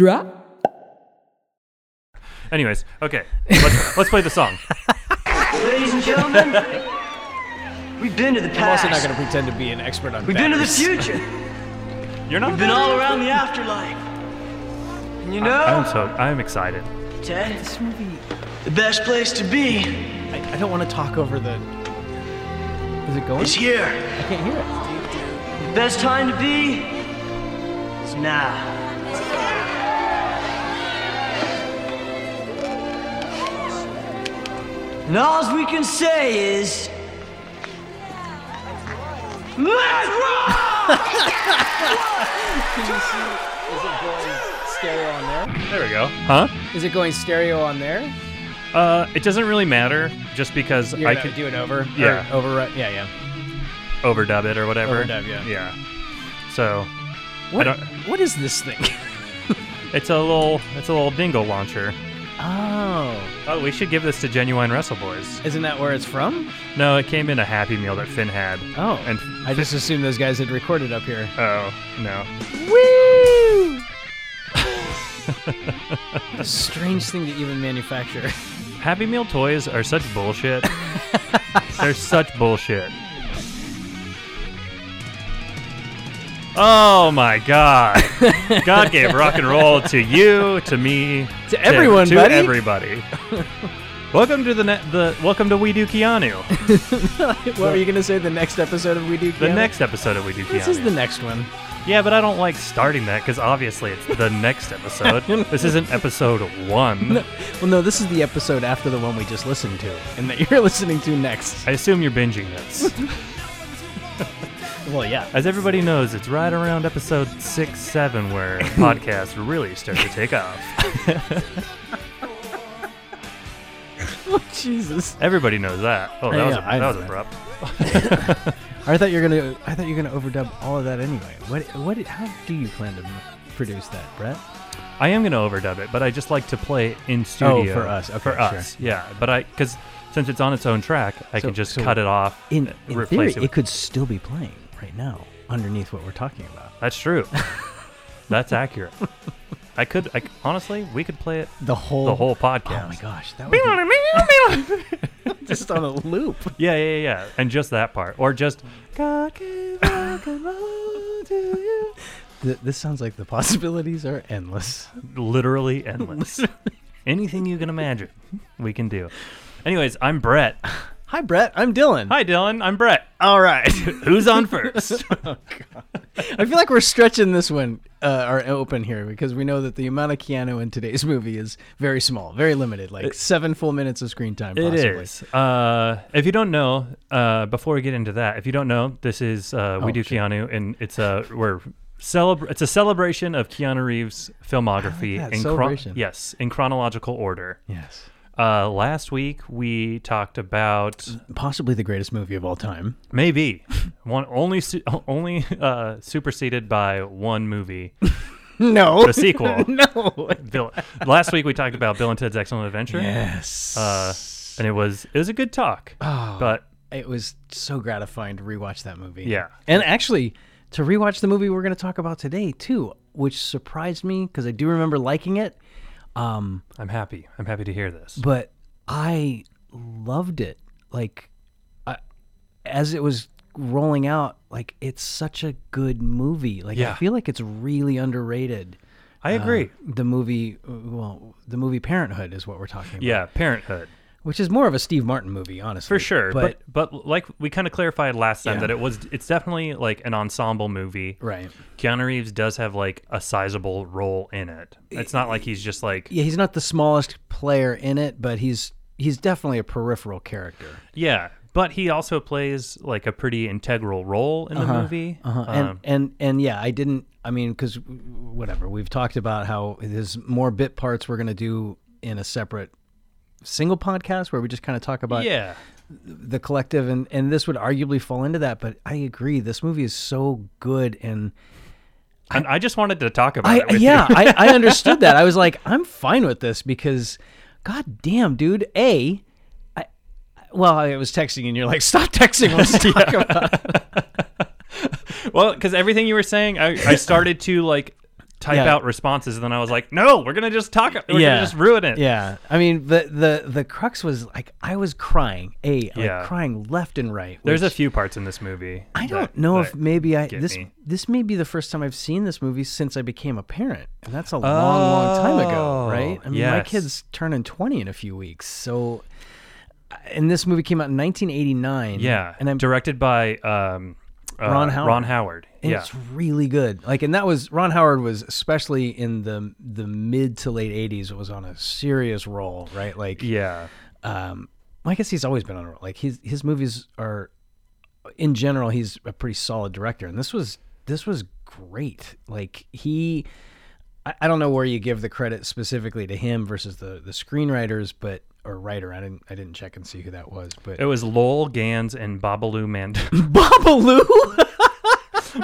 Drop. Anyways, okay, let's, let's play the song. Ladies and gentlemen, we've been to the I'm past. also not going to pretend to be an expert on We've been to the batteries. future. You're not. We've been all around the afterlife. And you know, I'm so I'm excited. Ted, This movie, the best place to be I, I don't want to talk over the. Is it going? is here. I can't hear it. The best time to be is now. And all we can say is, let's rock! Can you see? Is it going stereo on there? There we go. Huh? Is it going stereo on there? Uh, it doesn't really matter, just because You're I gonna could do it over. Yeah. Or over. Yeah, yeah. overdub it or whatever. Overdub, yeah. Yeah. So What, what is this thing? it's a little it's a little dingle launcher. Oh, Oh, we should give this to Genuine Wrestle Boys. isn't that where it's from? No, it came in a Happy Meal that Finn had. Oh, And I just assumed those guys had recorded up here. oh no. Woo! a strange thing to even manufacture. Happy Meal toys are such bullshit. They're such bullshit. Oh my god. God gave rock and roll to you, to me, To everyone, to buddy. everybody. welcome to the ne- the welcome to We Do Keanu. what were you gonna say? The next episode of We Do The next episode of We Do Keanu. This is the next one. Yeah, but I don't like starting that because obviously it's the next episode. this isn't episode one. Well, no, this is the episode after the one we just listened to, and that you're listening to next. I assume you're binging this. Well, yeah. As everybody knows, it's right around episode six, seven where podcasts really start to take off. Oh, Jesus. Everybody knows that. Oh, that Yeah, was I that know was that. abrupt. I thought you're gonna. I thought you're gonna overdub all of that anyway. What? What? How do you plan to produce that, Brett? I am gonna overdub it, but I just like to play in oh, studio. Oh, for us. Okay, for sure. us, yeah. But I because since it's on its own track, I So- can just so cut it off. In, in replace theory, it. it, with- could still be playing right now underneath what we're talking about. That's true. That's accurate. I could. I, honestly, we could play it The whole. the whole podcast. Oh my gosh, that would be just on a loop. Yeah, yeah, yeah. And just that part. Or just God gave rock and roll to you. Th- this sounds like the possibilities are endless. Literally endless. Anything you can imagine, we can do. Anyways, I'm Brett. Hi, Brett. I'm Dylan. Hi, Dylan. I'm Brett. All right. Who's on first? I feel like we're stretching this one uh, open here because we know that the amount of Keanu in today's movie is very small, very limited, like seven full minutes of screen time. It Possibly. is. Uh, if you don't know, uh, before we get into that, if you don't know, this is uh, we Oh, do shit. Keanu, and it's a we're celebr- It's a celebration of Keanu Reeves' filmography that, in celebration. yes in chronological order. Yes. Uh, last week we talked about Possibly the greatest movie of all time. maybe one only su- only uh, superseded by one movie, No. the sequel. no. Bill, last week we talked about Bill and Ted's Excellent Adventure. Yes. Uh, and it was it was a good talk, Oh. but it was so gratifying to rewatch that movie. Yeah. And actually, to rewatch the movie we're going to talk about today, too, which surprised me because I do remember liking it. Um, I'm happy. I'm happy to hear this. but I loved it. Like, I, as it was rolling out, like, it's such a good movie. Like, I feel like it's really underrated. I agree. Uh, the movie, uh, well, the movie Parenthood is what we're talking about. yeah, Parenthood Which is more of a Steve Martin movie, honestly. for sure. But, But but, like we kind of clarified last time Yeah. that it was it's definitely like an ensemble movie. right. Keanu Reeves does have like a sizable role in it. It's not like he's just like yeah, he's not the smallest player in it, but he's he's definitely a peripheral character. yeah, but he also plays like a pretty integral role in the movie. Uh-huh. And Um, and and yeah, I didn't. I mean, because whatever we've talked about how there's more bit parts we're gonna do in a separate single podcast where we just kind of talk about yeah, the collective, and and this would arguably fall into that. But I agree, this movie is so good and. and I just wanted to talk about I it. Yeah. I, I understood that. I was like, I'm fine with this because, god damn, dude. A, I, well, I was texting and you're like, stop texting. Let's talk about. Well, because everything you were saying, I, I started to like type Yeah. out responses, and then I was like, no, we're gonna just talk. We're Yeah. gonna just ruin it. Yeah, I mean the the the crux was like I was crying, a like Yeah. crying left and right. There's a few parts in this movie. I don't know if maybe I this me. this may be the first time I've seen this movie since I became a parent, and that's a long, long time ago, Oh, right? I mean, my kid's turning 20 in a few weeks, so. And this movie came out in 1989. Yeah, and I'm directed by um, uh, Ron Howard. Ron Howard. And yeah, it's really good. Like, and that was Ron Howard was especially in the the mid to late '80s. It was on a serious roll, right? Like, yeah. um, I guess he's always been on a roll. Like his his movies are, in general, he's a pretty solid director, and this was this was great. Like he, I, I don't know where you give the credit specifically to him versus the the screenwriters, but or writer. I didn't I didn't check and see who that was, but It was Lowell Ganz and Babaloo Mandel. Babaloo.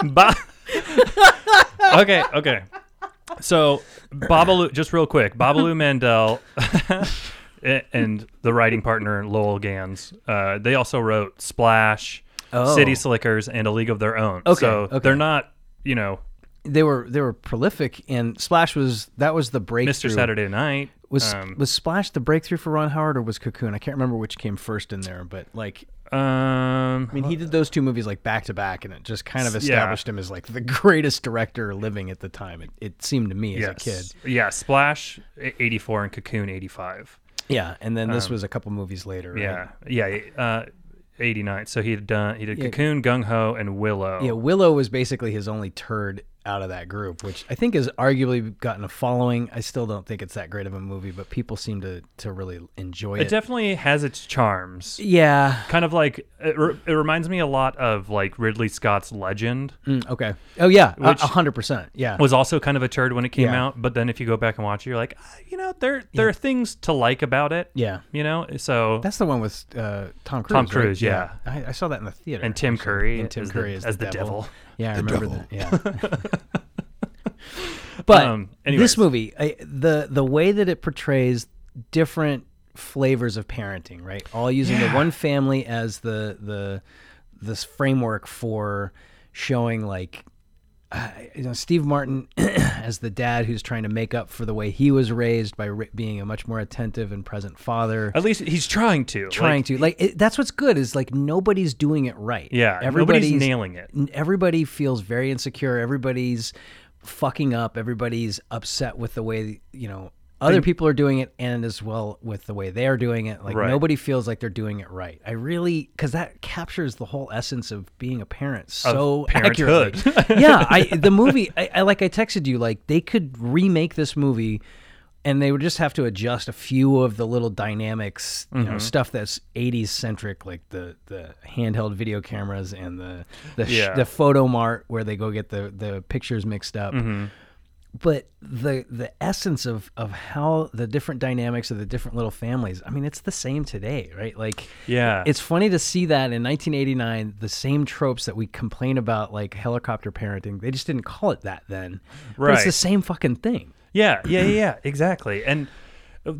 Ba- okay, okay. So Babaloo, just real quick, Babaloo Mandel and the writing partner Lowell Ganz. Uh, they also wrote Splash, Oh. City Slickers, and A League of Their Own. Okay, so okay. they're not, you know, they were they were prolific, and Splash was that was the breakthrough. Mr. Saturday Night. Was um, was Splash the breakthrough for Ron Howard or was Cocoon? I can't remember which came first in there, but like um, I mean, he did those two movies like back to back, and it just kind of Yeah. established him as like the greatest director living at the time. It, it seemed to me as yes. a kid. Yeah, Splash, e- 84, and Cocoon, 85. Yeah, and then this was a couple movies later. Right? Um, Yeah, yeah, uh, 89. So he had done, he did Yeah. Cocoon, Gung Ho, and Willow. yeah. Willow was basically his only turd out of that group, which I think has arguably gotten a following. I still don't think it's that great of a movie, but people seem to to really enjoy It it. definitely has its charms. yeah. Kind of like it, re- it reminds me a lot of like Ridley Scott's Legend. Mm, okay. Oh yeah. A hundred percent. Yeah. Was also kind of a turd when it came Yeah. out, but then if you go back and watch it, you're like, ah, you know, there there are things to like about it. yeah. You know, so That's the one with uh, Tom Cruise. Tom right? Cruise, yeah. I, I saw that in the theater. and Tim. Curry And Tim as Curry the, as, the, the devil. Yeah, I The remember devil. that. Yeah. but Um, this movie, I, the the way that it portrays different flavors of parenting, right? All using the one family as the the this framework for showing like Uh, you know Steve Martin as the dad who's trying to make up for the way he was raised by ri- being a much more attentive and present father At least he's trying to. trying Like, to like it, that's what's good is like nobody's doing it right Yeah, everybody's nobody's nailing it. everybody feels very insecure everybody's fucking up everybody's upset with the way you know other people are doing it and as well with the way they're doing it like Right. nobody feels like they're doing it right i really because that captures the whole essence of being a parent so parenthood. accurately yeah i the movie I, I like i texted you like they could remake this movie and they would just have to adjust a few of the little dynamics, you Mm-hmm. know, stuff that's 80s centric, like the the handheld video cameras and the the, sh- the photo mart where they go get the the pictures mixed up. Mm-hmm. But the the essence of of how the different dynamics of the different little families, I mean, it's the same today, right? Like, Yeah. it's funny to see that in 1989, the same tropes that we complain about, like helicopter parenting, they just didn't call it that then. But it's the same fucking thing. Yeah, yeah, yeah, yeah, exactly. And uh,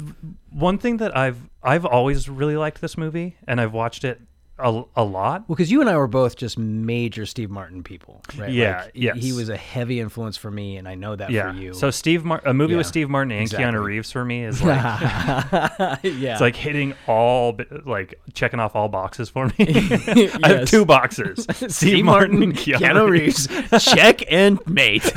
one thing that I've I've always really liked this movie, and I've watched it a, a lot. Well, because you and I were both just major Steve Martin people, right? Yeah, Like, he- He was a heavy influence for me, and I know that Yeah. for you. So Steve, Mar- a movie with Steve Martin and exactly. Keanu Reeves for me is like yeah, it's like hitting all like checking off all boxes for me. I have two boxes: Steve, Martin, and Keanu, Reeves. check and mate.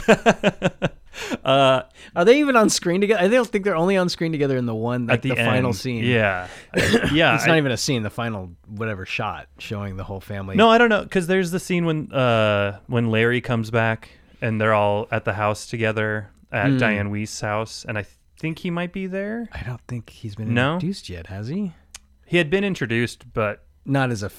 Uh, Are they even on screen together? I don't think they're only on screen together in the one, like at the, final end, scene. Yeah, yeah. it's I- not even a scene. The final whatever shot showing the whole family. No, I don't know because there's the scene when uh when Larry comes back and they're all at the house together at Hmm. Diane Wiest's house, and I think he might be there. I don't think he's been No? introduced yet, has he? He had been introduced, but Not as a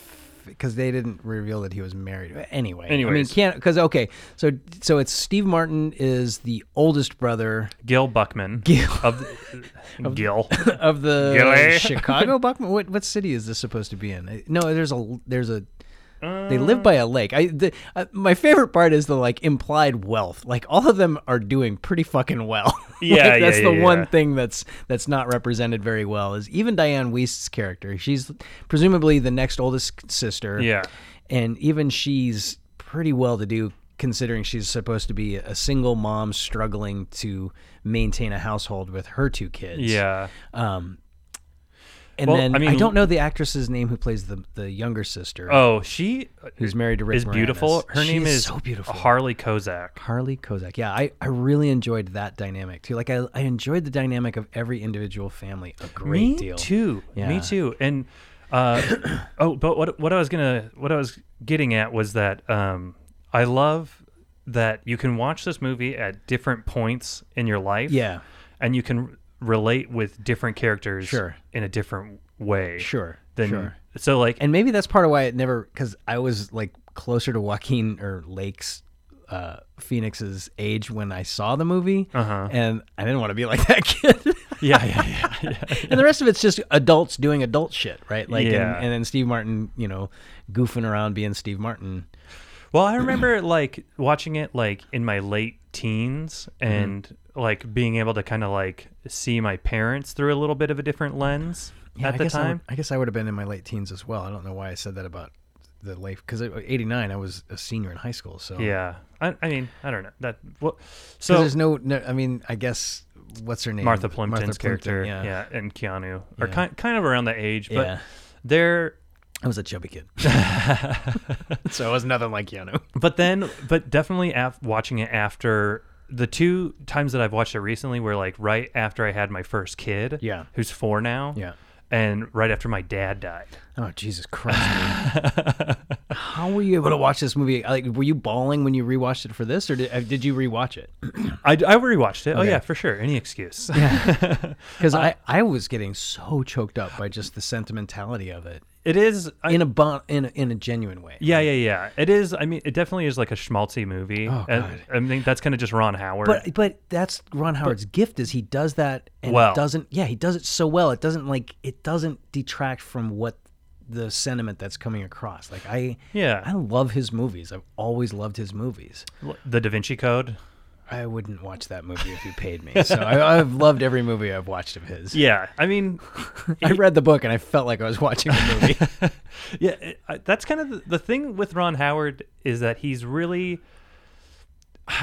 because they didn't reveal that he was married. Anyway, I mean, Anyways. can't because okay, so so it's Steve Martin is the oldest brother Gil Buckman Gil. of, the, Gil. of the Gilly. Chicago Buckman. What what city is this supposed to be in? No, there's a there's a they live by a lake. I the, uh, my favorite part is the like implied wealth. Like all of them are doing pretty fucking well. Like, Yeah, yeah, that's the yeah, one yeah. thing that's that's not represented very well. Is even Diane Wiest's character. She's presumably the next oldest sister. Yeah. and even she's pretty well to do considering she's supposed to be a single mom struggling to maintain a household with her two kids. Yeah. Um, and Well, then I mean, I, don't know the actress's name who plays the the younger sister. Oh, she who's married to Rick is beautiful. Moranis. Her name She's is so beautiful. Harley Kozak. Harley Kozak. Yeah, I, I really enjoyed that dynamic too. Like I, I enjoyed the dynamic of every individual family a great Me deal. too. Yeah. Me too. And uh, oh, but what what I was gonna what I was getting at was that um, I love that you can watch this movie at different points in your life. Yeah, and you can relate with different characters Sure. in a different way. sure, Than, sure. So like And maybe that's part of why it never because I was like closer to Joaquin or Leaf's uh, Phoenix's age when I saw the movie, Uh-huh. and I didn't want to be like that kid. yeah, yeah, yeah, yeah. and the rest of it's just adults doing adult shit, right? Like, Yeah. and, and then Steve Martin, you know, goofing around being Steve Martin. Well, I remember like watching it like in my late teens mm-hmm. and like being able to kind of like see my parents through a little bit of a different lens Yeah, at I the guess I would- time. I, guess I would have been in my late teens as well. I don't know why I said that about the late because '89 I was a senior in high school. So Yeah. I, I mean, I don't know. That well, so so there's no, no. I mean, I guess what's her name? Martha Plimpton's Plimpton, character, yeah. yeah. and Keanu are Yeah. kind kind of around that age, but Yeah. they're I was a chubby kid, so I was nothing like Keanu. but then but definitely af- watching it after the two times that I've watched it recently were like right after I had my first kid, Yeah. who's four now, Yeah. and right after my dad died. Oh Jesus Christ! man. How were you able to watch this movie? Like, were you bawling when you rewatched it for this, or did, uh, did you rewatch it? I, I rewatched it. Oh yeah, for sure. Any excuse. Because I, I was getting so choked up by just the sentimentality of it it is. I, in a bon- in a, in a genuine way. yeah, yeah, yeah. It is. I mean, it definitely is like a schmaltzy movie. Oh, And God. I mean, that's kind of just Ron Howard. But but that's Ron Howard's gift is he does that and Well. doesn't yeah he does it so well it doesn't like it doesn't detract from what the sentiment that's coming across like I Yeah. I love his movies I've always loved his movies the Da Vinci Code. I wouldn't watch that movie if you paid me so I, I've loved every movie I've watched of his Yeah, I mean, I read the book and I felt like I was watching the movie yeah, it, I- that's kind of the, the thing with Ron Howard is that he's really.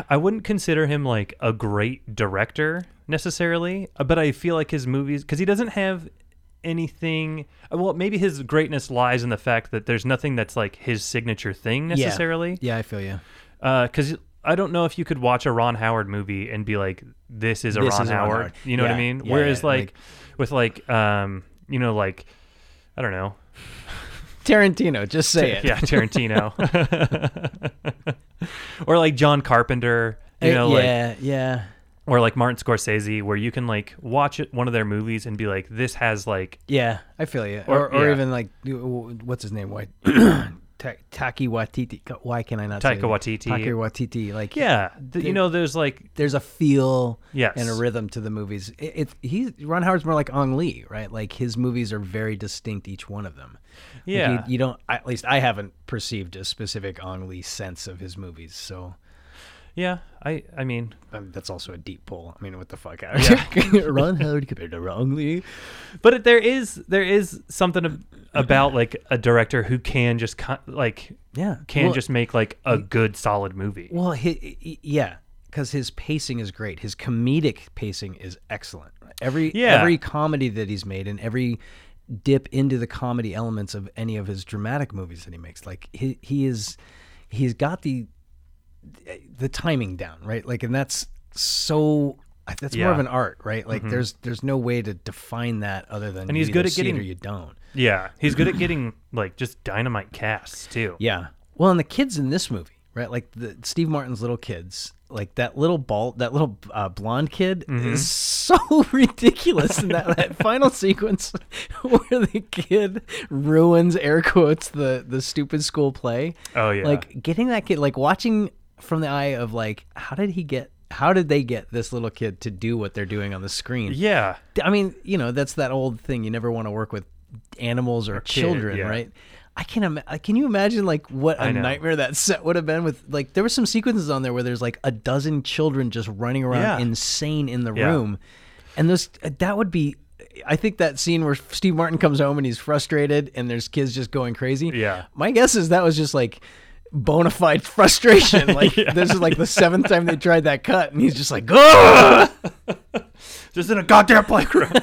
I wouldn't consider him like a great director necessarily, uh, but I feel like his movies because he doesn't have anything. uh, Well, maybe his greatness lies in the fact that there's nothing that's like his signature thing necessarily. yeah I feel you Because I don't know if you could watch a Ron Howard movie and be like, "This is a, This Ron, is a Ron Howard. Howard. You know what I mean? yeah, Whereas yeah, like, like- with like, um, you know, like, I don't know, Tarantino just say it yeah, Tarantino, or like John Carpenter, you know, like yeah yeah or like Martin Scorsese, where you can like watch it, one of their movies and be like, "This has like, Yeah, I feel you. Or- Or, or, yeah. even like, what's his name? Why? Ta- Taki Watiti. Why can I not? Taika it? Waititi. Taki Watiti. Like, yeah, th- you know, there's like, there's a feel Yes. and a rhythm to the movies. It, it he Ron Howard's more like Ang Lee, right? Like his movies are very distinct, each one of them. Like, yeah, you, you don't. At least I haven't perceived a specific Ang Lee sense of his movies. So yeah. I, I mean, um, that's also a deep pull. I mean, what the fuck? Yeah. Ron Howard compared to Ang Lee. but it, there is there is something ab- about like a director who can just co- like Yeah, can Well, just make like a good solid movie. Well, he, he- yeah, because his pacing is great. His comedic pacing is excellent. Every Yeah. every comedy that he's made and every dip into the comedy elements of any of his dramatic movies that he makes, like he he is he's got the the timing down right. Like, and that's so. That's more of an art, right? Like, there's there's no way to define that other than And you he's good at getting- or you don't. Yeah, he's good at getting like just dynamite casts too. Yeah. Well, and the kids in this movie, right? Like the Steve Martin's little kids, like that little ball, that little uh, blonde kid Mm-hmm. is so ridiculous in that, that final sequence where the kid ruins air quotes the the stupid school play. Oh yeah, Like getting that kid, like watching from the eye of like, how did he get? How did they get this little kid to do what they're doing on the screen? yeah, I mean, you know, that's that old thing. You never want to work with animals or kid, children, yeah. right? I can Im- can you imagine like what a nightmare that set would have been with like there were some sequences on there where there's like a dozen children just running around Yeah. insane in the Yeah. room, and those that would be. I think that scene where Steve Martin comes home and he's frustrated and there's kids just going crazy. Yeah. my guess is that was just like bona fide frustration. Like this is like the seventh time they tried that cut, and he's just like, Ugh! just in a goddamn playground.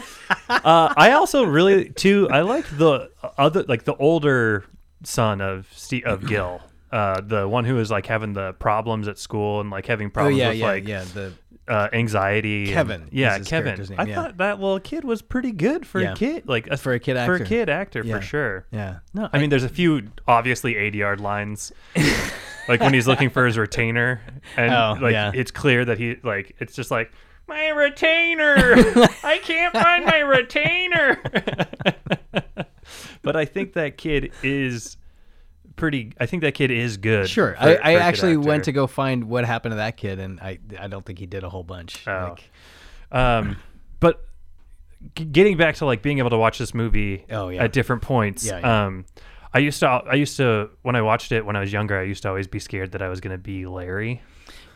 uh, I also really too. I like the other, like the older son of Steve, of Gil, uh, the one who is like having the problems at school and like having oh problems yeah, with yeah, like yeah. The uh, anxiety. Kevin is yeah, Kevin. name, I yeah. thought that little kid was pretty good for Yeah. a kid, like For a kid actor. For a kid actor, Yeah. for sure. yeah. No, I mean, there's a few obviously ADR lines, like when he's looking for his retainer, and Oh, like it's clear that he like it's just like my retainer. I can't find my retainer. but I think that kid is pretty. I think that kid is good. Sure. for- I, for I actually went to go find what happened to that kid, and I I don't think he did a whole bunch. Oh. Like, Um, but g- getting back to like being able to watch this movie Oh, yeah. at different points. Yeah, yeah. Um, I used to, I used to, when I watched it when I was younger, I used to always be scared that I was going to be Larry.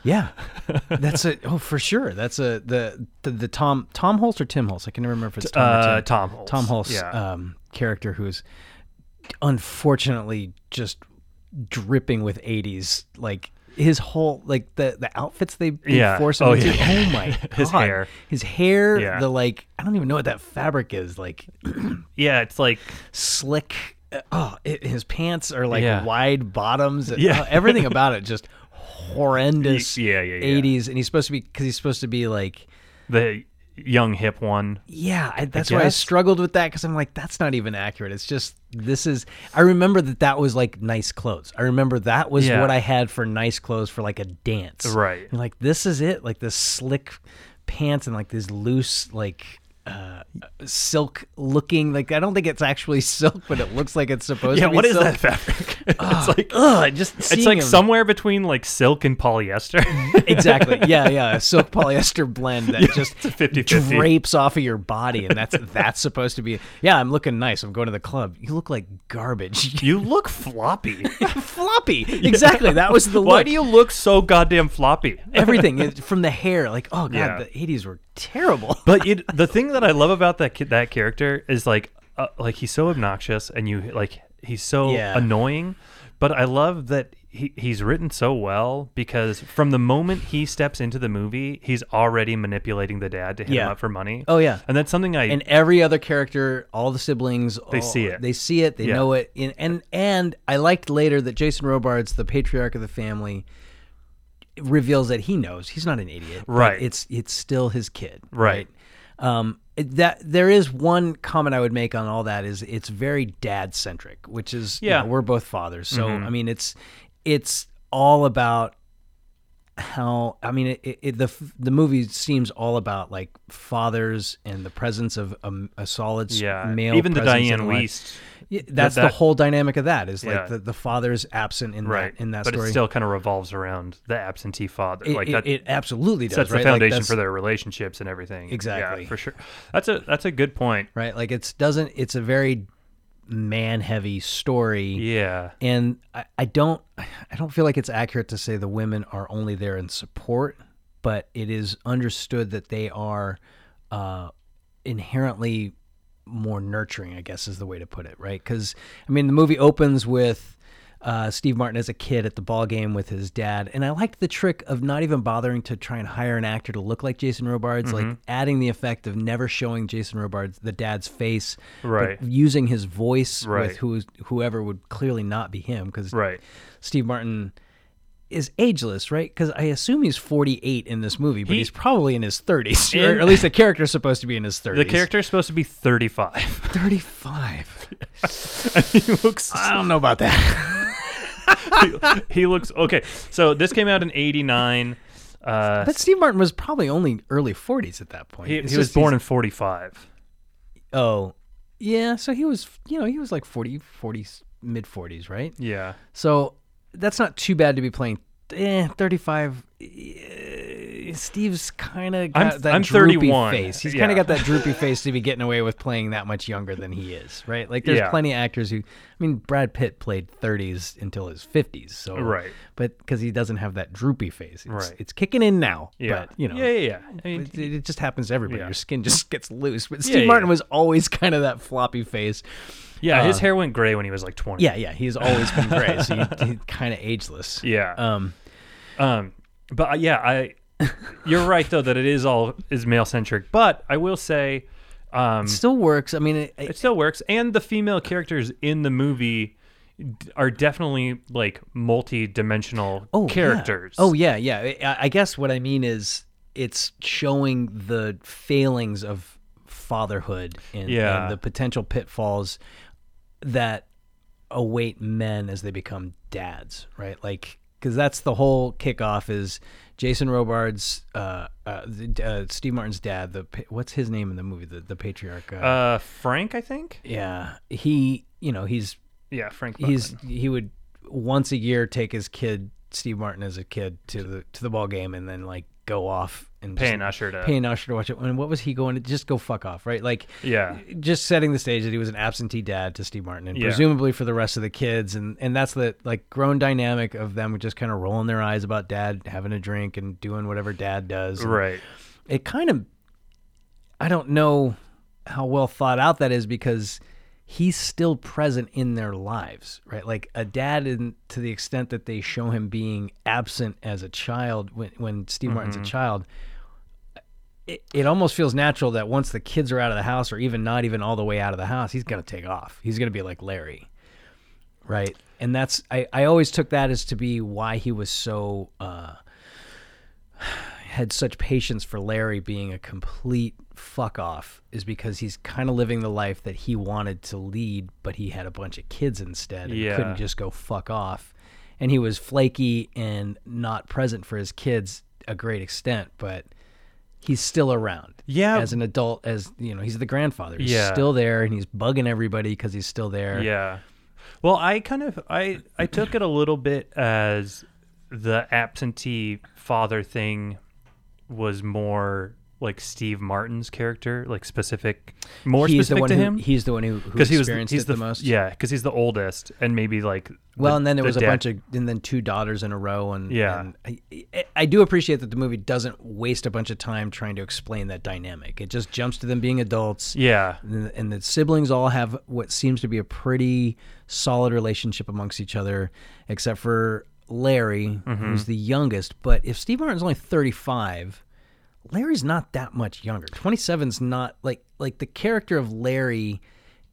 yeah, that's a oh for sure. That's a the the, the Tom Tom Holtz or Tim Holtz. I can never remember if it's Tom or Uh, Tim. Tom Holtz. Tom Holtz Yeah. um, character who's unfortunately just dripping with 80s like his whole like the the outfits they, they Yeah. force him Oh, into yeah. oh my god His hair. his hair Yeah. the like i don't even know what that fabric is like yeah, it's like slick uh, oh it, his pants are like Yeah. wide bottoms Yeah. uh, everything about it just horrendous Yeah, yeah, yeah. 80s and he's supposed to be because he's supposed to be like the young hip one. Yeah, I, that's why I struggled with that because I'm like, that's not even accurate. It's just this is. I remember that that was like nice clothes. I remember that was Yeah. what I had for nice clothes for like a dance. Right. And like this is it, like this slick pants and like this loose like uh, silk looking. Like I don't think it's actually silk, but it looks like it's supposed Yeah, to be. what is silk. that fabric? it's like Ugh, just it's seeing like him- somewhere between like silk and polyester. exactly. Yeah, yeah, a silk polyester blend that just it's a 50-50. drapes off of your body, and that's that's supposed to be. Yeah, I'm looking nice. I'm going to the club. You look like garbage. you look floppy. floppy. Exactly. That was the look. Why do you look so goddamn floppy? Everything from the hair, like oh god, Yeah. the '80s were terrible. But it, the thing that I love about that kid, that character is like, uh, like he's so obnoxious and you like he's so Yeah. annoying. But I love that he, he's written so well because from the moment he steps into the movie, he's already manipulating the dad to hit him Yeah. up for money. Oh, yeah. and that's something I and every other character, all the siblings, They all- see it. They see it. They Yeah. know it. And, and and I liked later that Jason Robards, the patriarch of the family, reveals that he knows he's not an idiot. but Right. It's it's still his kid. Right. Um, that there is one comment I would make on all that is it's very dad centric, which is Yeah. Mm-hmm. know, we're both fathers, so I mean it's it's all about how I mean it, it, the the movie seems all about like fathers and the presence of a, a solid yeah, male even the Diane. Wiest, Yeah, that's the that- whole dynamic of that is Yeah. like the, the father's absent in right? that in that but story. it still kind of revolves around the absentee father. it, like it, that it absolutely does. sets right? the Like, foundation that's- for their relationships and everything. Exactly. yeah, for sure. That's a that's a good point. right? Like it's doesn't. It's a very man heavy story. Yeah, and I, I don't I don't feel like it's accurate to say the women are only there in support, but it is understood that they are uh, inherently more nurturing. I guess is the way to put it, right? Because I mean, the movie opens with. Uh, Steve Martin as a kid at the ball game with his dad, and I liked the trick of not even bothering to try and hire an actor to look like Jason Robards, like adding the effect of never showing Jason Robards the dad's face, but Right. using his voice Right. with who whoever would clearly not be him because right. Steve Martin is ageless, right? Because I assume he's 48 in this movie, but He- he's probably in his 30s, In- or at least the character's supposed to be in his 30s. The character is supposed to be 35. 35. he looks I don't know about that. he looks okay. So this came out in 89. Uh but Steve Martin was probably only early 40s at that point. he, he was born in 45. Oh, yeah. So he was, you know, he was like 40, 40, mid 40s, right? Yeah. So that's not too bad to be playing. Eh, 35. eh, Steve's kind of got I'm- that I'm droopy 31. face. He's kind of got that droopy face to be getting away with playing that much younger than he is, right? Like there's Yeah. plenty of actors who, I mean, Brad Pitt played 30s until his 50s, so Right. But because he doesn't have that droopy face, it's, Right. it's kicking in now. Yeah. but you know, Yeah, yeah, yeah. I mean, it, it just happens to everybody. Yeah. Your skin just gets loose. But Steve yeah, Martin yeah. was always kind of that floppy face. Yeah, his Uh, hair went gray when he was like 20. Yeah, yeah, he's always been gray, so he, he's kind of ageless. Yeah. Um, Um, but uh, yeah, I you're right though that it is all is male centric. But I will say, um, it still works. I mean, it, it still works, and the female characters in the movie are definitely like multi-dimensional oh, yeah. characters. Oh yeah, yeah. I, I guess what I mean is it's showing the failings of fatherhood and, Yeah. and the potential pitfalls that await men as they become dads, right? Like, because that's the whole kickoff is Jason Robards, uh, uh, uh, Steve Martin's dad. The what's his name in the movie? The the patriarch. Uh, Uh, Frank, I think. yeah, he. You know, he's Yeah, Frank. he's he would once a year take his kid Steve Martin as a kid to the to the ball game and then like go off and pay just usher to. pay an usher to watch it. And what was he going to just go fuck off, right? Like Yeah. just setting the stage that he was an absentee dad to Steve Martin and Yeah. presumably for the rest of the kids and and that's the like grown dynamic of them just kind of rolling their eyes about dad having a drink and doing whatever dad does. Right. It kind of I don't know how well thought out that is because he's still present in their lives, right? Like a dad, in, to the extent that they show him being absent as a child when, when Steve Martin's Mm-hmm. a child. It, it almost feels natural that once the kids are out of the house, or even not even all the way out of the house, he's gonna take off. He's gonna be like Larry, right? And that's I, I always took that as to be why he was so uh, had such patience for Larry being a complete fuck off is because he's kind of living the life that he wanted to lead, but he had a bunch of kids instead and Yeah. couldn't just go fuck off. And he was flaky and not present for his kids a great extent, but he's still around. Yeah. As an adult, as you know, he's the grandfather. He's Yeah. still there and he's bugging everybody because he's still there. Yeah. Well, I kind of I I took it a little bit as the absentee father thing was more like Steve Martin's character, like specific, more he's specific to who him. he's the one who, Because he was experienced he's it the, the, most. yeah, because he's the oldest, and maybe like Well, the- and then there the was a dad- bunch of, and then two daughters in a row, and Yeah. and I, I- do appreciate that the movie doesn't waste a bunch of time trying to explain that dynamic. It just jumps to them being adults, yeah, and, the- and the siblings all have what seems to be a pretty solid relationship amongst each other, except for Larry, Mm-hmm. who's the youngest. But if Steve Martin's only thirty-five, Larry's not that much younger. 27's not like like the character of Larry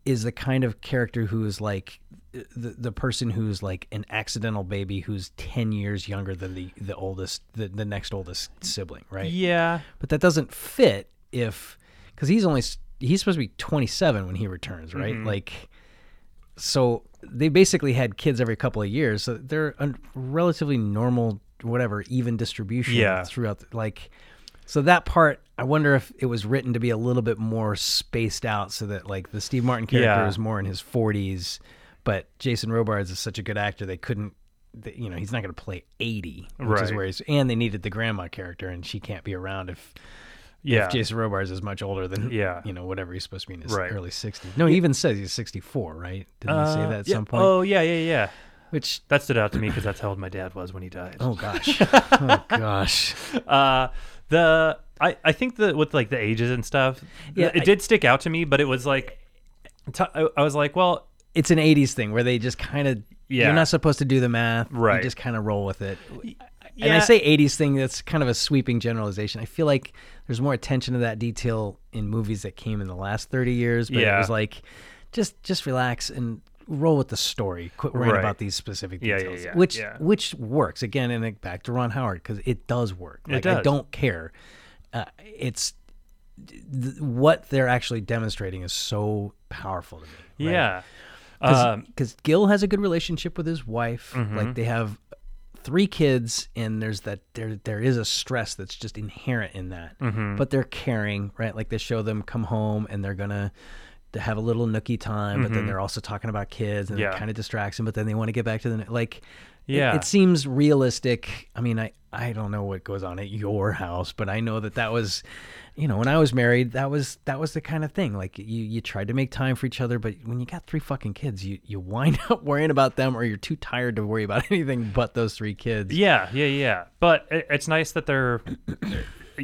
is the kind of character who is like the the person who's like an accidental baby who's 10 years younger than the the oldest the, the next oldest sibling, right? yeah, But that doesn't fit if cuz he's only he's supposed to be 27 when he returns, right? Mm-hmm. Like so they basically had kids every couple of years. So they're a relatively normal whatever even distribution Yeah. throughout the, like so that part, I wonder if it was written to be a little bit more spaced out, so that like the Steve Martin character Yeah. is more in his 40s, but Jason Robards is such a good actor they couldn't, they, you know, he's not going to play 80, which is where he's. And they needed the grandma character, and she can't be around if, yeah, if Jason Robards is much older than Yeah. you know whatever he's supposed to be in his Right. early 60s. No, he even says he's 64, right? Didn't he say Uh, that at yeah. some point? Oh yeah, yeah, yeah. Which That stood out to me because that's how old my dad was when he died. oh gosh, oh gosh. Uh, the I, I think that with like the ages and stuff, Yeah, it I- did stick out to me, but it was like, t- I I was like, well, it's an 80s thing where they just kind of Yeah. you're not supposed to do the math. Right. you just kind of roll with it. And i say 80s thing that's kind of a sweeping generalization. I feel like there's more attention to that detail in movies that came in the last 30 years but it was like just just relax and roll with the story quit worrying Right. about these specific Yeah, yeah, details yeah, which yeah. which works again and like, back to ron howard because it does work It like i don't care uh, it's th- what they're actually demonstrating is so powerful to me right? yeah, um, because Gil has a good relationship with his wife. Mm-hmm. Like they have three kids, and there's that there there is a stress that's just inherent in that. Mm-hmm. But they're caring, right? Like they show them come home and they're gonna to have a little nookie time, but then they're also talking about kids and Mm-hmm. Yeah. it kind of distracts them. But then they want to get back to the like. it- Yeah. it, seems realistic. I mean, I I don't know what goes on at your house, but I know that that was. You know, when I was married, that was that was the kind of thing. Like you, you tried to make time for each other, but when you got three fucking kids, you you wind up worrying about them, or you're too tired to worry about anything but those three kids. yeah, yeah, yeah. But it, it's nice that they're,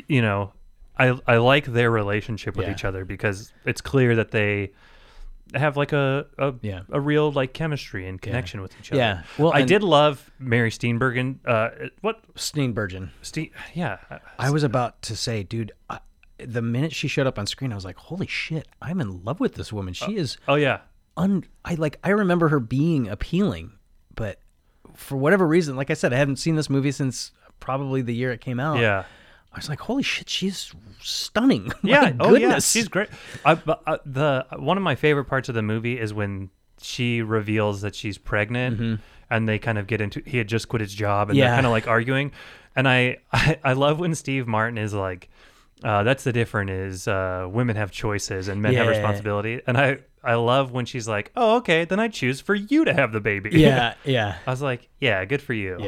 you know, I I like their relationship with Yeah. each other because it's clear that they have like a a, Yeah. a real like chemistry and connection with each other. Yeah. Well, I did love Mary Steenburgen. Uh, what Steenburgen. Ste- Yeah, I was about to say, dude, I, the minute she showed up on screen, I was like, holy shit, I'm in love with this woman. She is oh yeah, un. I like. I remember her being appealing, but for whatever reason, like I said, I hadn't seen this movie since probably the year it came out. yeah. I was like, holy shit, she's stunning. Yeah. Oh yeah. She's great. I, but, uh, the one of my favorite parts of the movie is when she reveals that she's pregnant, and they kind of get into. He had just quit his job, and Mm-hmm. Yeah. they're kind of like arguing. And I, I, I love when Steve Martin is like, uh, "That's the difference is uh, women have choices and men have responsibility." And I, I love when she's like, "Oh, okay, then I choose for you to have the baby." Yeah, yeah. I was like, "Yeah, good for you."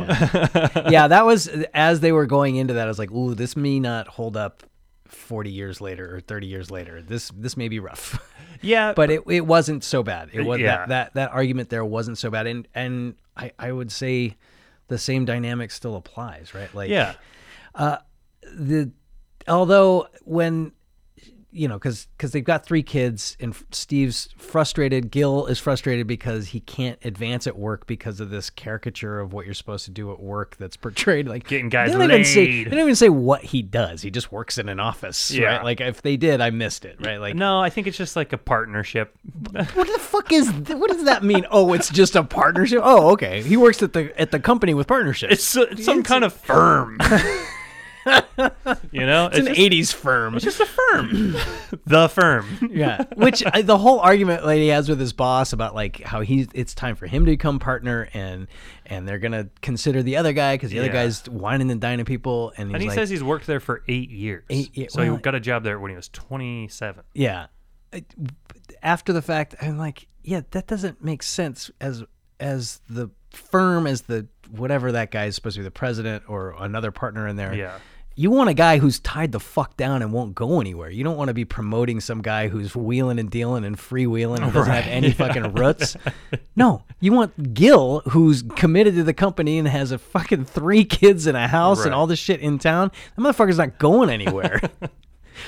yeah, that was as they were going into that. I was like, "Ooh, this may not hold up forty years later or thirty years later. This this may be rough." yeah. but it, it wasn't so bad. It was Yeah. that, that that argument there wasn't so bad, and and I I would say the same dynamic still applies, right? Like yeah, the although when you know because because they've got three kids and steve's frustrated gil is frustrated because he can't advance at work because of this caricature of what you're supposed to do at work that's portrayed like Getting guys they don't even say laid. they don't even say what he does he just works in an office Yeah. right like if they did i missed it right like no, I think it's just like a partnership. what the fuck is th- what does that mean oh it's just a partnership oh okay he works at the at the company with partnerships It's, uh, it's some kind of firm. you know, it's an just, 80s firm it's just a firm. the firm. yeah which I, the whole argument lady has with his boss about like how he's it's time for him to become partner and and they're gonna consider the other guy because the other guy's wining and dining people and he's And he like says he's worked there for eight years. Eight ye- so well- he got a job there when he was 27. yeah I- after the fact i'm like yeah that doesn't make sense as as the firm as the whatever that guy is supposed to be the president or another partner in there Yeah. You want a guy who's tied the fuck down and won't go anywhere. You don't want to be promoting some guy who's wheeling and dealing and freewheeling and doesn't have any fucking roots. No, you want Gil, who's committed to the company and has a fucking three kids and a house and all this shit in town. That motherfucker's not going anywhere.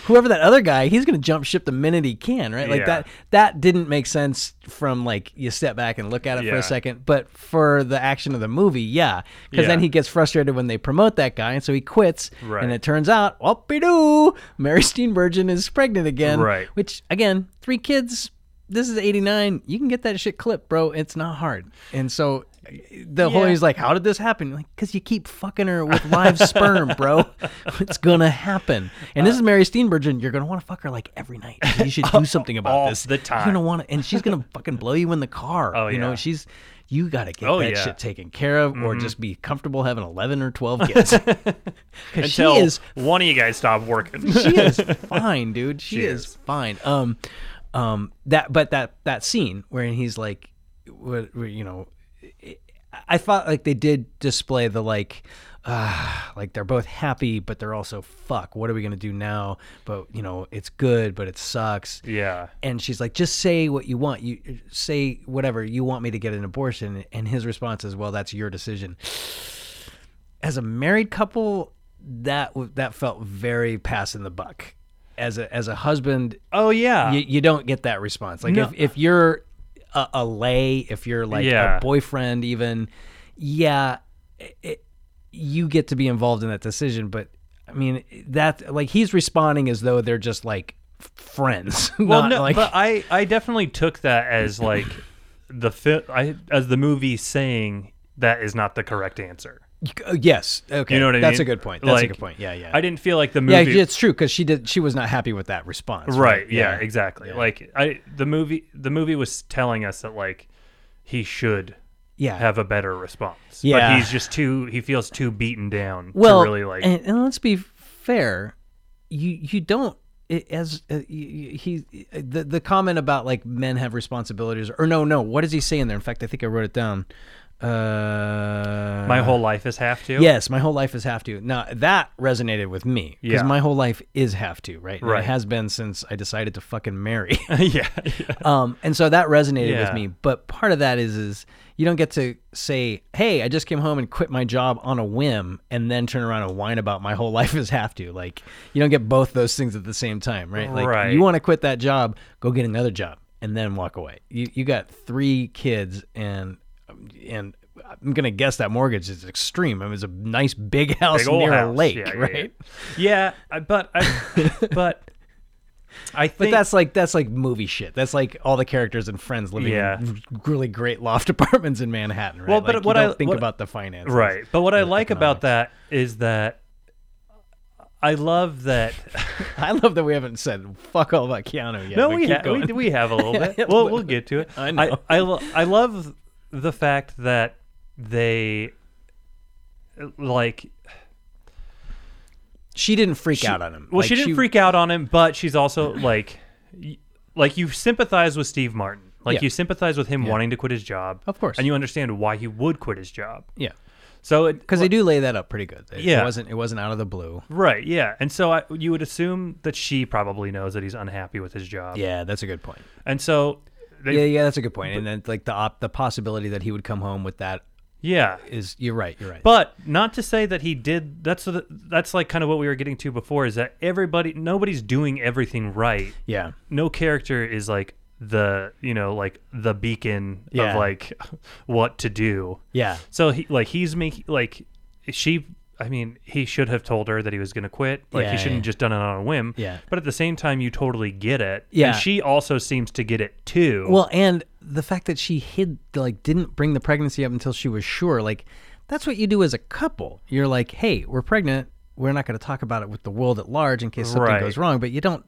Whoever that other guy, he's gonna jump ship the minute he can, right? Like Yeah. that. That didn't make sense from like you step back and look at it for a second, but for the action of the movie, yeah, because then he gets frustrated when they promote that guy, and so he quits. Right. And it turns out, whoopie doo, Mary Steenburgen is pregnant again. Right. Which again, three kids. This is '89. You can get that shit clipped, bro. It's not hard. And so the whole Yeah. he's like, "How did this happen?" Like, because you keep fucking her with live sperm, bro. It's gonna happen. And this is Mary Steenburgen. You're gonna want to fuck her like every night. You should do something about All this. the time You're gonna want to, and she's gonna fucking blow you in the car. Oh, you know, she's. You got to get Oh, that yeah. shit taken care of, or just be comfortable having eleven or twelve kids. 'Cause she is one of you guys stop working. she is fine, dude. She, She is. is. fine. Um, um, that but that that scene where he's like, what, you know, I thought like they did display the like. Uh, like they're both happy, but they're also fuck. What are we gonna do now? But you know, it's good, but it sucks. yeah. And she's like, just say what you want. You say whatever you want me to get an abortion. And his response is, well, that's your decision. As a married couple, that that felt very passing the buck. As a as a husband, Oh yeah. you, you don't get that response. Like No. if, if you're a, a lay, if you're like Yeah. a boyfriend, even, yeah, it, you get to be involved in that decision. But I mean, that like he's responding as though they're just like friends. well, no, like, but I I definitely took that as like the fi- I as the movie saying that is not the correct answer. Uh, yes. Okay. You know what I That's mean? a good point. That's a good point. Yeah, yeah. I didn't feel like the movie. yeah, it's true because she did. She was not happy with that response. right. Yeah. Exactly. Yeah. Like I the movie the movie was telling us that like he should Yeah. have a better response. Yeah. But he's just too he feels too beaten down well, to really like and, and let's be fair. You you don't it, as uh, he the the comment about like men have responsibilities or no no what does he say in there? In fact, I think I wrote it down. Uh, my whole life is have to. Yes, my whole life is have to. Now that resonated with me because Yeah. my whole life is have to, right? And Right. It has been since I decided to fucking marry. yeah. yeah. um, and so that resonated with me. But part of that is, is you don't get to say, "Hey, I just came home and quit my job on a whim," and then turn around and whine about my whole life is have to. Like you don't get both those things at the same time, right? Like Right. you want to quit that job, go get another job, and then walk away. You you got three kids and and I'm gonna guess that mortgage is extreme. I mean, it's a nice big house Big near a lake, Yeah, yeah, right? Yeah, I- but I, but I think But that's like that's like movie shit. That's like all the characters and friends living Yeah. in really great loft apartments in Manhattan, right? Well, but Like, what I- don't think what- about the finances, right. But what I like about that is that I love that. I love that we haven't said fuck all about Keanu yet. no, we, ha- we we have a little bit. Yeah, We'll we'll get to it. I know. I I, lo- I love the fact that they like she didn't freak she- out on him. Well, Like, she didn't freak out on him, but she's also like, like you sympathize with Steve Martin. Like Yeah. you sympathize with him Yeah. wanting to quit his job, Of course. and you understand why he would quit his job. Yeah, So, it, because they do lay that up pretty good. It Yeah. wasn't it wasn't out of the blue. right, yeah, and so I, you would assume that she probably knows that he's unhappy with his job. Yeah, that's a good point. and so, they, Yeah, yeah, that's a good point. And then like the op- the possibility that he would come home with that yeah. is you're right. You're right. But not to say that he did. That's the, that's like kind of what we were getting to before. Is that everybody, nobody's doing everything right. yeah, no character is like the you know like the beacon Yeah. of like what to do yeah, so he like he's making like she i mean he should have told her that he was going to quit like Yeah, he shouldn't yeah. just done it on a whim Yeah. but at the same time you totally get it Yeah. and she also seems to get it too Well, and the fact that she hid, like, didn't bring the pregnancy up until she was sure, like, that's what you do as a couple. You're like, hey, we're pregnant. We're not going to talk about it with the world at large in case something Right. goes wrong. But you don't,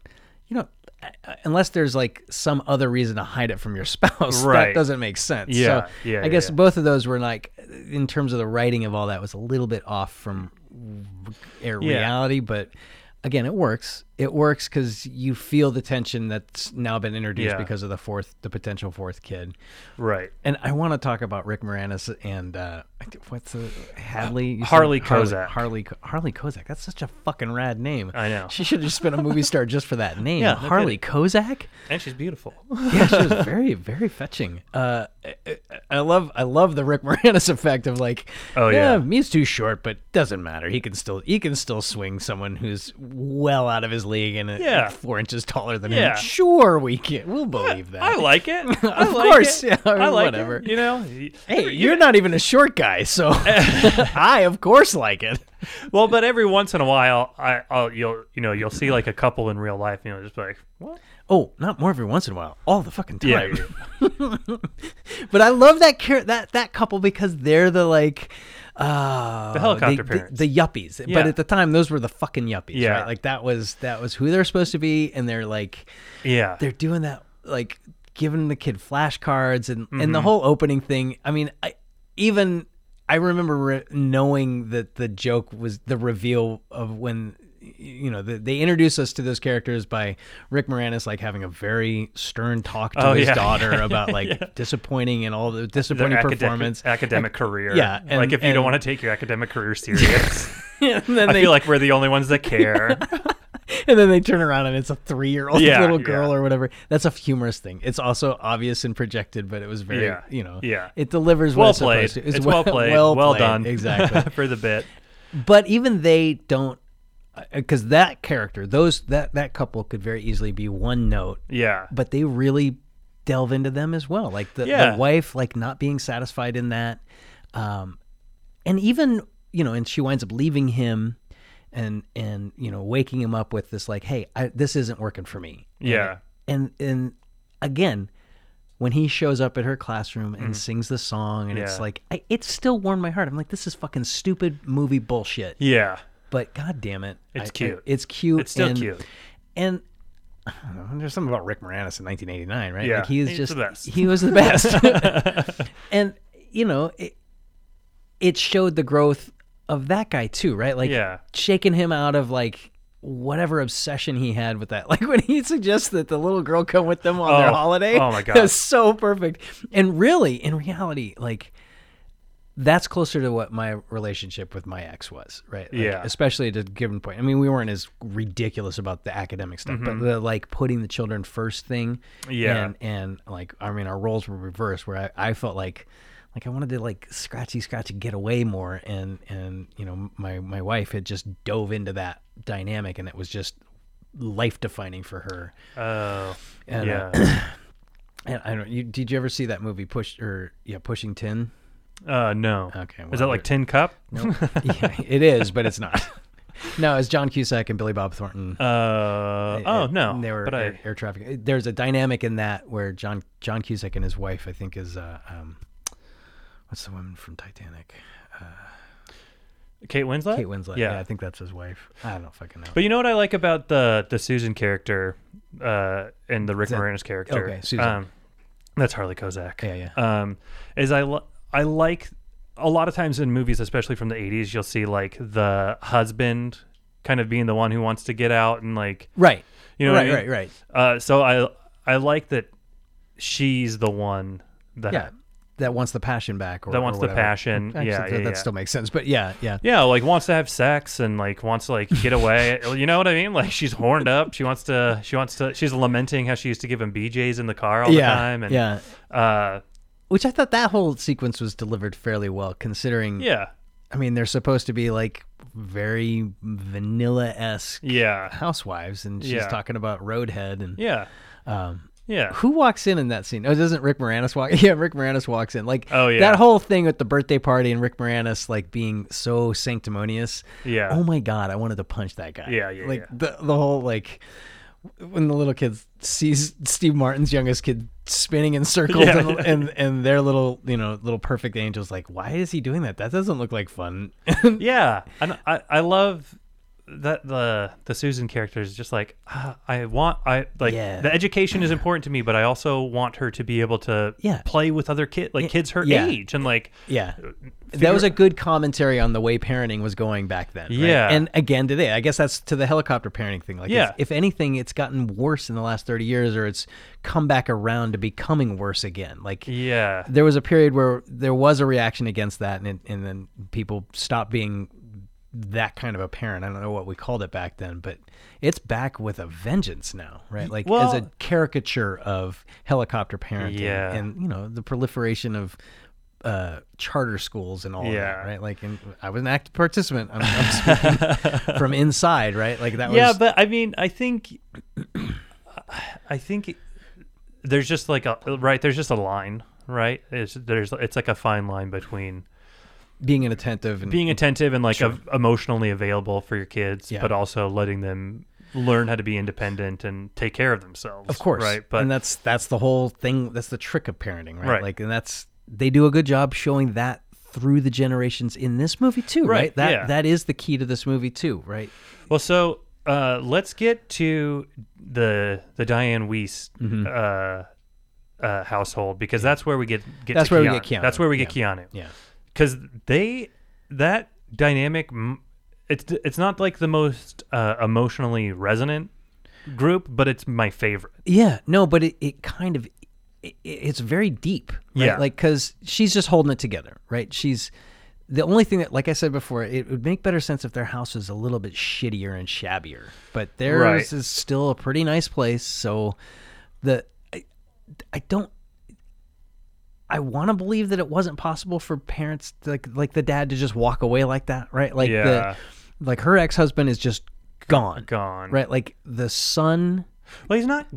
you uh, unless there's like some other reason to hide it from your spouse. That doesn't make sense. Yeah, So yeah, I guess yeah. both of those were like, in terms of the writing of all that, was a little bit off from air reality, but. Again, it works. It works because you feel the tension that's now been introduced Yeah. because of the fourth, the potential fourth kid. right And I want to talk about Rick Moranis and uh, what's the Hadley? Harley Harley Kozak. Harley Co- Harley Kozak. That's such a fucking rad name. I know. She should have just been a movie star just for that name. Yeah, no Harley Kozak. and she's beautiful Yeah, she was very very fetching. Uh, I, love I love the Rick Moranis effect of like, Oh, yeah. he's too short, but doesn't matter. He can still he can still swing someone who's well out of his league and Yeah. four inches taller than Yeah. him. Sure, we can. We'll believe that. i like it I Of like course, it. yeah, I mean, i like whatever. it, you know Hey, you're not even a short guy, so I of course like it. well but every once in a while i I'll, you'll you know you'll see like a couple in real life you know just be like what Oh, not more every once in a while, all the fucking time. yeah, but I love that that that couple because they're the like uh The helicopter the, parents. the, the yuppies. But at the time those were the fucking yuppies, Yeah. right? Like that was that was who they're supposed to be and they're like yeah they're doing that like giving the kid flashcards and and Mm-hmm. the whole opening thing i mean i even i remember re- knowing that the joke was the reveal of when you know the, they introduce us to those characters by rick moranis like having a very stern talk to Oh, his yeah. daughter about like disappointing and all the their disappointing academic, performance academic career. yeah, and- like if you don't want to take your academic career serious, and then I they feel like we're the only ones that care. and then they turn around and it's a three-year-old Yeah, little girl yeah. or whatever. That's a humorous thing. It's also obvious and projected, but it was very, Yeah, you know, yeah. it delivers what well it's played. to. It's, well played. Well, played, done. exactly. for the bit. but even they don't, because that character, those that that couple could very easily be one note, Yeah. but they really delve into them as well. Like the, Yeah. the wife, like not being satisfied in that, um, and even you know, and she winds up leaving him, and and you know, waking him up with this like, hey, I, this isn't working for me. And- Yeah. and and again. When he shows up at her classroom and sings the song, and it's Mm. Like, I, it still warmed my heart. I'm like, this is fucking stupid movie bullshit Yeah. But god damn it It's I- cute. I- it's cute It's still and, cute. and know, there's something about Rick Moranis in 1989 right Yeah, like he is he's just he was the best and you know it, it showed the growth of that guy too right like Yeah. shaking him out of like whatever obsession he had with that like when he suggests that the little girl come with them on their Oh, holiday oh my God. that's so perfect and really in reality like that's closer to what my relationship with my ex was, right? Like, Yeah. Especially at a given point. I mean, we weren't as ridiculous about the academic stuff, but the like putting the children first thing. Mm-hmm. Yeah. And, and like, I mean, our roles were reversed where I, I felt like, like I wanted to like scratchy, scratchy get away more. And, and, you know, my, my wife had just dove into that dynamic and it was just life defining for her. Oh. And, uh, yeah. And I don't. You, did you ever see that movie Push or yeah Pushing Tin? Uh, no. Okay, Is that like Tin Cup? yeah, it is, but it's not. no, it's John Cusack and Billy Bob Thornton. Uh, oh It- no. they were but air, I air traffic. There's a dynamic in that where John John Cusack and his wife, I think, is uh, um, what's the woman from Titanic? Kate Winslet. Kate Winslet. Yeah. I think that's his wife. I don't fucking know. But you know what I like about the the Susan character, uh, and the Rick that- Moranis character. okay, Susan. Um, that's Harley Kozak. Yeah, yeah. Um, is I li- I like a lot of times in movies, especially from the '80s, you'll see like the husband kind of being the one who wants to get out and like right. you know what right, I mean? right, right. Uh, so I I like that she's the one that Yeah, that wants the passion back. Or, That or wants the passion. Actually, Yeah, that, yeah, that yeah. still makes sense. But yeah, yeah. yeah like wants to have sex and like wants to like get away you know what i mean like she's horned up she wants to she wants to she's lamenting how she used to give him bjs in the car all yeah, the time and yeah. uh Which I thought that whole sequence was delivered fairly well, considering. yeah I mean, they're supposed to be like very vanilla esque yeah housewives, and she's Yeah. talking about Roadhead and yeah um, yeah who walks in in that scene? Oh, doesn't Rick Moranis walk? Yeah, Rick Moranis walks in. Like, Oh, yeah. that whole thing with the birthday party and Rick Moranis like being so sanctimonious. Yeah. Oh my god, I wanted to punch that guy. Yeah, yeah, Like yeah. the the whole like when the little kid sees Steve Martin's youngest kid spinning in circles Yeah, and, yeah. and and their little you know little perfect angels like why is he doing that? That doesn't look like fun. yeah and i i love that the the susan character is just like ah, i want i like Yeah. the education is important to me but i also want her to be able to Yeah. play with other kids like kids her yeah. age and like Yeah. That was a good commentary on the way parenting was going back then. right? Yeah. And again today. I guess that's to the helicopter parenting thing. Like, Yeah. if, if anything, it's gotten worse in the last 30 years or it's come back around to becoming worse again. Like, yeah there was a period where there was a reaction against that and, it, and then people stopped being that kind of a parent. I don't know what we called it back then, but it's back with a vengeance now, right? Like as a caricature of helicopter parenting Yeah. and you know the proliferation of uh, charter schools and all Yeah. that, right? Like, and I was an active participant. I'm, I'm speaking from inside, right? Like that was yeah was but i mean i think i think there's just like a right there's just a line right it's, there's it's like a fine line between being inattentive and being attentive and like av- emotionally available for your kids Yeah. but also letting them learn how to be independent and take care of themselves Of course, right but and that's that's the whole thing. That's the trick of parenting, right? Right. Like, and that's they do a good job showing that through the generations in this movie too, right? Right, That yeah. that is the key to this movie too, right? well so uh let's get to the the diane wiest Mm-hmm. uh uh, household because that's where we get, get That's where we get Keanu, That's where we get yeah. Keanu. Yeah, because they that dynamic it's it's not like the most uh, emotionally resonant group but it's my favorite yeah. No, but it, it kind of it, it's very deep, right? Yeah. Like because she's just holding it together, right? She's the only thing that, like I said before, it would make better sense if their house was a little bit shittier and shabbier, but theirs Right. is still a pretty nice place. So the I, I don't I want to believe that it wasn't possible for parents to, like like the dad to just walk away like that, right? Like Yeah. the like her ex-husband is just gone. gone Right? Like the son well he's not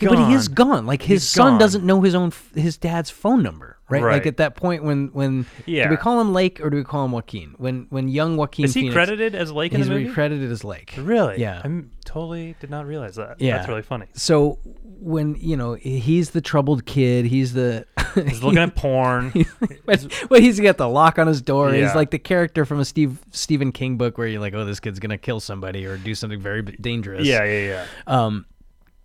yeah, but he is gone. gone. Like his He's son gone. doesn't know his own his dad's phone number, right? Like at that point when when yeah. do we call him Leaf or do we call him Joaquin? When when young Joaquin is he Phoenix, credited as Leaf in he's the movie credited as Leaf. really Yeah. I'm totally did not realize that Yeah. that's really funny So when you know he's the troubled kid, he's the he's looking at porn but, but he's got the lock on his door. He's like the character from a Steve Stephen King book where you're like, oh, this kid's gonna kill somebody or do something very dangerous. yeah yeah yeah Um,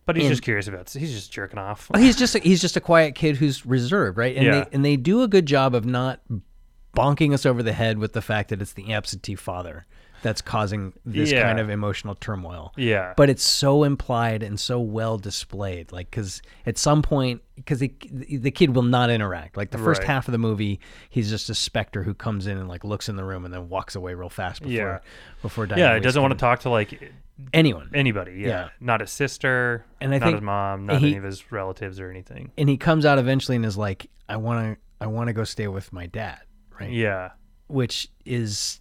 but he's And- just curious about he's just jerking off he's just a, he's just a quiet kid who's reserved, right? And Yeah. they and they do a good job of not bonking us over the head with the fact that it's the absentee father that's causing this Yeah. kind of emotional turmoil. yeah But it's so implied and so well displayed, like because at some point, because the kid will not interact. Like the first Right. half of the movie, he's just a specter who comes in and like looks in the room and then walks away real fast before Yeah. before yeah Weiss doesn't want to talk to like anyone. anybody yeah, Yeah. not his sister And I not think his mom not he- any of his relatives or anything and he comes out eventually and is like, I want to I want to go stay with my dad, right? yeah which is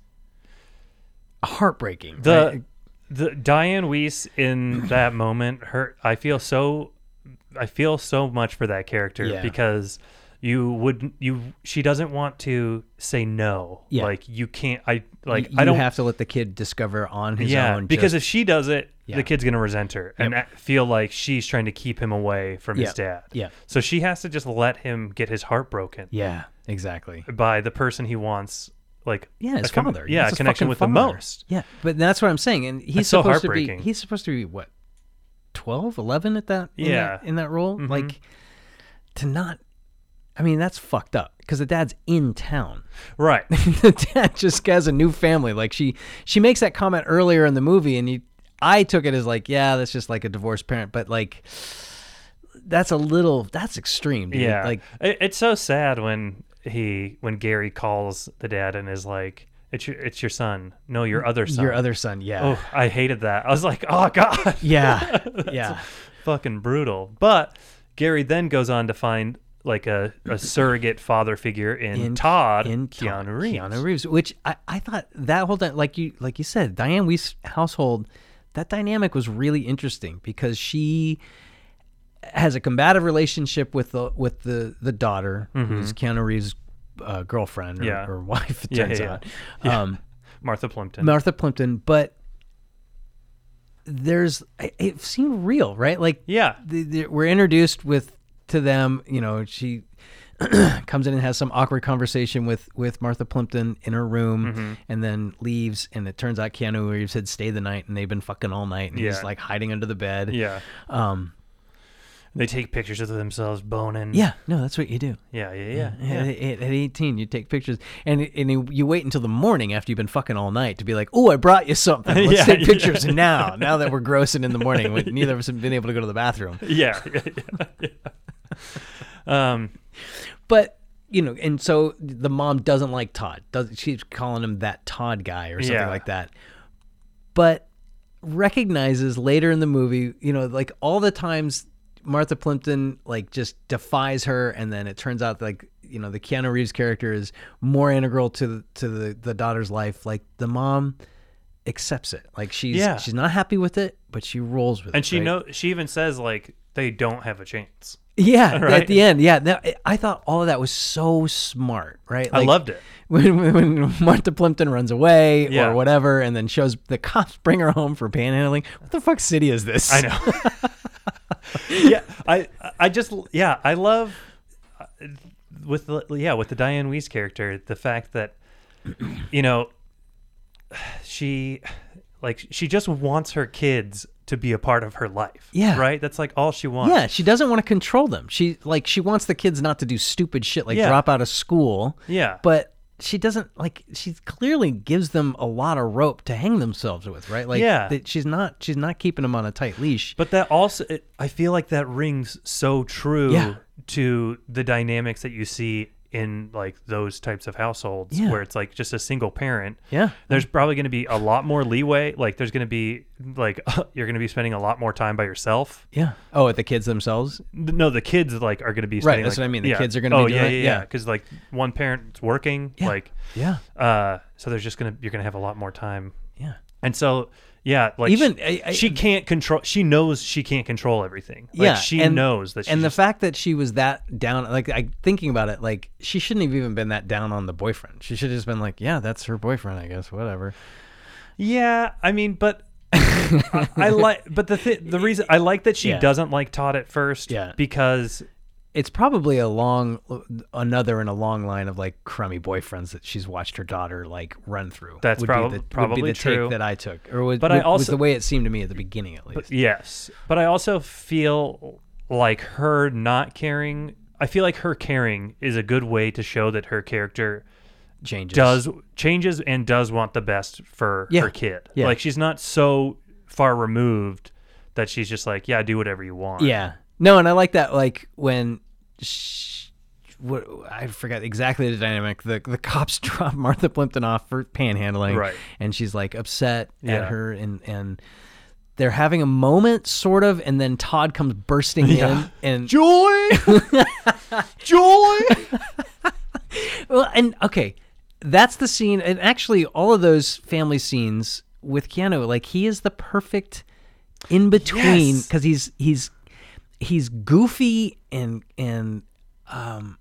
heartbreaking. the right? the Diane Wiest in that moment, her I feel so I feel so much for that character Yeah. because you would you she doesn't want to say no. Yeah. Like you can't I like you I don't have to let the kid discover on his yeah, own. because just- if she does it, Yeah. the kid's gonna resent her and Yep. feel like she's trying to keep him away from his dad. Yeah. So she has to just let him get his heart broken yeah, exactly. by the person he wants. Like Yeah, his com- father. Yeah, a connection with the most. Yeah, but that's what I'm saying, and he's That's so supposed to be. heartbreaking. He's supposed to be what, 12, 11 at that. in Yeah. that, in that role, Mhm. like to not. I mean, that's fucked up because the dad's in town. Right. the dad just has a new family. Like she, she makes that comment earlier in the movie, and you, I took it as like, yeah, that's just like a divorced parent, but like. That's a little. That's extreme. Dude. Yeah, Like it, it's so sad when he when Gary calls the dad and is like, "It's your it's your son, no, your mm, other son." your other son. Yeah. Oh, I hated that. I was like, "Oh God, Yeah. yeah. fucking brutal." But Gary then goes on to find like a, a surrogate father figure in, Todd, in Keanu Todd- Reeves. Keanu Reeves, which I, I thought that whole time, like you like you said, Diane Wiest's household, that dynamic was really interesting because she has a combative relationship with the with the the daughter, who's Keanu Reeves' uh, girlfriend or, Mm-hmm. Yeah. or wife. It Yeah, turns yeah, yeah. out, Yeah. Um, Martha Plimpton. Martha Plimpton, but. There's, it- seemed real, right? Like, yeah, the, the, we're introduced with to them. You know, she comes in and has some awkward conversation with with Martha Plimpton in her room, Mm-hmm. and then leaves. And it turns out Keanu Reeves had stayed the night, and they've been fucking all night, and he's like hiding under the bed. yeah. Um. They take pictures of themselves boning. Yeah. No, that's what you do. yeah, yeah, yeah. At, yeah. at, at 18, you take pictures, and and you- wait until the morning after you've been fucking all night to be like, "Oh, I brought you something. Let's Yeah, take yeah. pictures now." Now that we're grossing in the morning, when neither of us have been able to go to the bathroom. yeah, yeah, yeah, yeah. Um, But you know, and so the mom doesn't like Todd. Does she's calling him that Todd guy or something Yeah. like that. But recognizes later in the movie, you know, like all the times Martha Plimpton like just defies her, and then it turns out like you know the Keanu Reeves character is more integral to the, to the the daughter's life. Like the mom accepts it. Like she's Yeah. she's not happy with it, but she rolls with it. and she right? know she even says like they don't have a chance. Yeah, Right? at the end, yeah. I thought all of that was so smart, right? I loved it. when, when when Martha Plimpton runs away Yeah. or whatever, and then shows the cops bring her home for panhandling. What the fuck city is this? I know. yeah, I I just yeah I love uh, with the yeah with the Diane Wiest character the fact that you know she like she just wants her kids to be a part of her life. Yeah. right. That's like all she wants. Yeah, she doesn't want to control them. She like she wants the kids not to do stupid shit like Yeah. drop out of school. Yeah. But she doesn't like she clearly gives them a lot of rope to hang themselves with, right? Like Yeah. that she's not she's not keeping them on a tight leash. But that also, it, I feel like that rings so true Yeah. to the dynamics that you see in like those types of households Yeah. where it's like just a single parent. Yeah. There's probably going to be a lot more leeway. Like there's going to be like you're going to be spending a lot more time by yourself. Yeah. Oh, at the kids themselves? No, the kids like are going to be spending, that's like- what I mean. The yeah. kids are gonna be oh, doing yeah, yeah, Yeah. yeah. Because like one parent's working, Yeah. like Yeah. uh, so there's just gonna you're gonna have a lot more time. Yeah. And so yeah, like Even- she, I- I- she can't control. She knows she can't control everything. Like, yeah, she and, knows that. She and the just- fact that she was that down, like I thinking about it, like she shouldn't have even been that down on the boyfriend. She should have just been like, yeah, that's her boyfriend, I guess, whatever. Yeah, I mean, but I, I like, but the th- the reason I like that she Yeah. doesn't like Todd at first, Yeah. because It's probably a long, another in a long line of like crummy boyfriends that she's watched her daughter like run through. That's would prob- be the, would probably the true. take that I took, or was, But I was also- the way it seemed to me at the beginning, at least. yes, but I also feel like her not caring. I feel like her caring is a good way to show that her character Changes. does changes and does want the best for Yeah. her kid. Yeah. Like she's not so far removed that she's just like, yeah, do whatever you want. Yeah. No, and I like that. Like when, sh what I forgot exactly the dynamic. The the cops drop Martha Plimpton off for panhandling, Right. And she's like upset Yeah. at her, and and they're having a moment, sort of, and then Todd comes bursting Yeah. in, and Joy, joy. well, and okay, that's the scene, and actually, all of those family scenes with Keanu, like he is the perfect in between Yes. because he's he's he's goofy and and um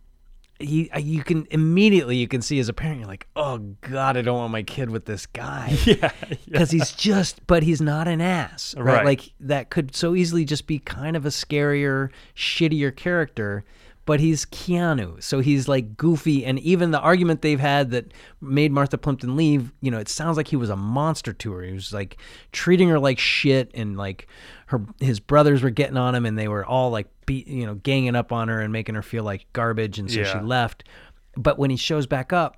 he you can immediately you can see as a parent you're like oh god i don't want my kid with this guy yeah, because he's just but he's not an ass right? Right. like that could so easily just be kind of a scarier shittier character but he's keanu so he's like goofy and even the argument they've had that made martha plimpton leave you know it sounds like he was a monster to her he was like treating her like shit and like her his brothers were getting on him and they were all like beat you know ganging up on her and making her feel like garbage and so she left but when he shows back up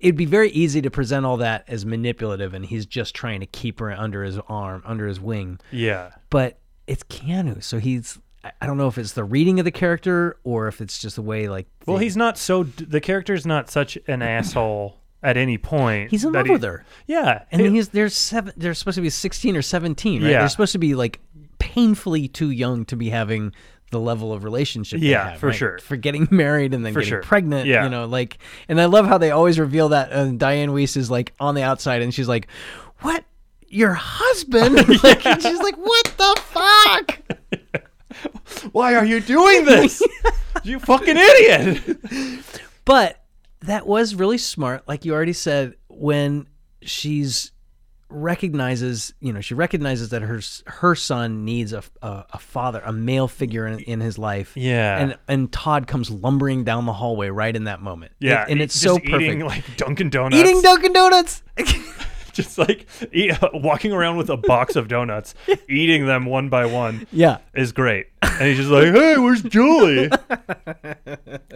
it'd be very easy to present all that as manipulative and he's just trying to keep her under his arm under his wing yeah. but it's keanu so he's I- don't know if it's the reading of the character or if it's just the way like Well, the- he's not so. The character's not such an asshole at any point. he's in love he- with her Yeah, and it- he's there's seven they're supposed to be 16 or 17 right Yeah. they're supposed to be like painfully too young to be having the level of relationship Yeah, have, for right? sure. for getting married and then For getting sure. pregnant Yeah. you know like and i love how they always reveal that and diane wiest is like on the outside and she's like what your husband like, and she's like what the fuck Why are you doing this? you fucking idiot! But that was really smart, like you already said, when she's recognizes, you know, she recognizes that her her son needs a, a, a father, a male figure in, in his life. Yeah. and and Todd comes lumbering down the hallway right in that moment. Yeah, and, and it's so perfect. Eating like Dunkin' Donuts. Eating Dunkin' Donuts. just like eat, walking around with a box of donuts, eating them one by one. yeah, is great. And he's just like, hey, where's Julie?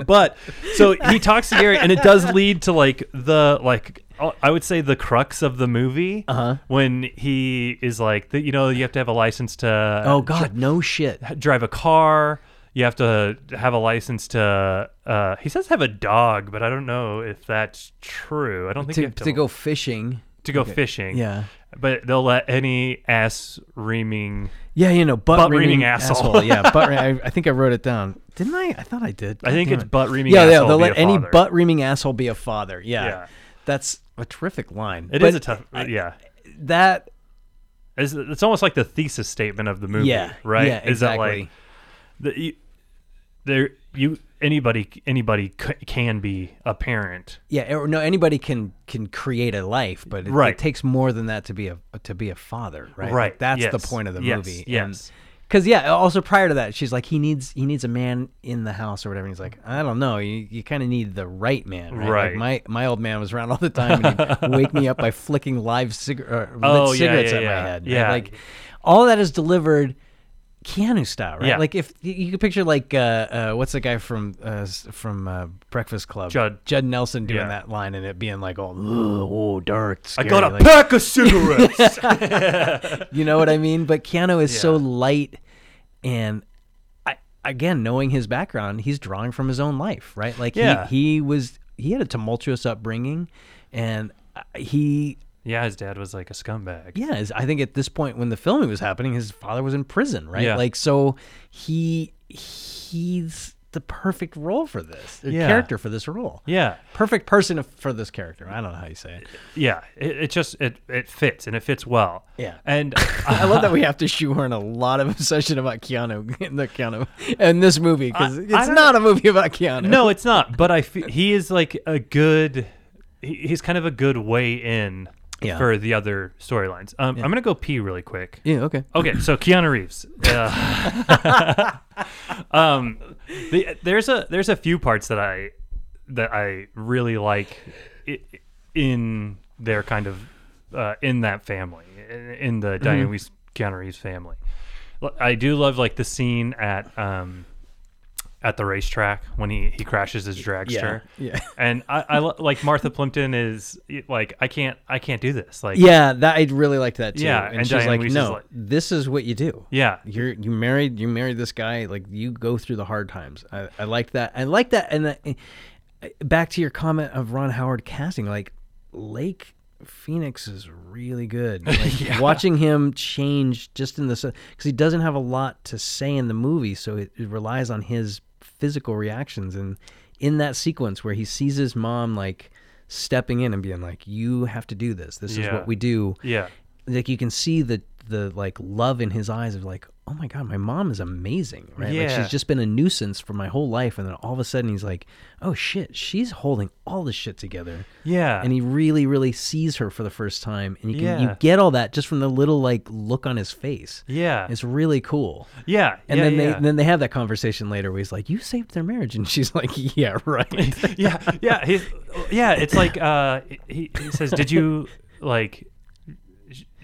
but so he talks to Gary, and it does lead to like the like uh, I would say the crux of the movie Uh-huh. when he is like, you know, you have to have a license to Oh God, no shit. drive a car. You have to have a license to. Uh, he says have a dog, but I don't know if that's true. I don't think To, to, to go fishing. To go fishing. Yeah. but they'll let any ass reaming. Yeah, you know, butt, Butt reaming reaming asshole. Yeah, butt. re- I, I think I wrote it down. Didn't I? I thought I did. I think it's it. butt reaming. Yeah, yeah. They'll let any butt reaming asshole be a father. Yeah, Yeah. that's a terrific line. It But is a tough. yeah. That. Is, It's, almost like the thesis statement of the movie, yeah, right? Yeah, Is that like the, you, there you anybody anybody c- can be a parent, yeah, or no, anybody can can create a life, but it, Right. it takes more than that to be a to be a father, right? Like, Right, that's the point of the yes, movie. yes. Because yeah, also prior to that, she's like, he needs he needs a man in the house or whatever. And he's like, I don't know, you, you kind of need the right man, right? Like my my old man was around all the time, and he'd wake me up by flicking live cig- oh, lit Oh, yeah, cigarettes yeah, at yeah. my head. right? Yeah. like all that is delivered. Keanu style, right? Yeah. Like if you- could picture like uh, uh, what's the guy from uh, from uh, Breakfast Club, Judd. Judd Nelson doing Yeah. that line and it being like, oh, ugh, oh dark. I got a like, pack of cigarettes. you know what I mean? But Keanu is so light, and I again knowing his background, he's drawing from his own life, right? Like Yeah. he he was he had a tumultuous upbringing, and uh, he yeah, his dad was like a scumbag. yeah, I think at this point when the filming was happening, his father was in prison, right? Yeah. Like so he he's the perfect role for this Yeah. character for this role. Yeah, Perfect person for this character. I don't know how you say it. yeah. It, it just it it fits and it fits well. Yeah. and I love that we have to shoehorn a lot of obsession about Keanu in the Keanu in this movie because it's don't a movie about Keanu. no, it's not. But I feel he is like a good. He, he's kind of a good way in Yeah. for the other storylines. Um, I'm gonna go pee really quick. Yeah. Okay. Okay, so Keanu Reeves. Uh, um, the, there's a there's a few parts that I that I really like in their kind of uh, in that family in, in the Diane Wiest Keanu Reeves family. I do love like the scene at um at the racetrack when he he crashes his dragster. Yeah. And I, I like Martha Plimpton is like I can't I can't do this like Yeah. That I really liked that too. Yeah, And, and she's Diane like, Weiss is no, like- this is what you do. yeah You're you married you married this guy like you go through the hard times. I, I like that. I like that. And that, back to your comment of Ron Howard casting, like Leaf Phoenix is really good. Like watching him change just in this because he doesn't have a lot to say in the movie, so it, it relies on his physical reactions. And in that sequence where he sees his mom like stepping in and being like, "You have to do this. This is what we do." yeah like you can see the the like love in his eyes of like, oh my god, my mom is amazing, right? Like Yeah. she's just been a nuisance for my whole life, and then all of a sudden he's like, oh shit, she's holding all this shit together, Yeah. and he really, really sees her for the first time, and you can you get all that just from the little like look on his face. yeah. It's really cool. yeah. And yeah, then yeah. they then they have that conversation later where he's like, "You saved their marriage," and she's like, "Yeah, right." yeah, yeah, he's, yeah. It's like uh, he, he says, "Did you like?"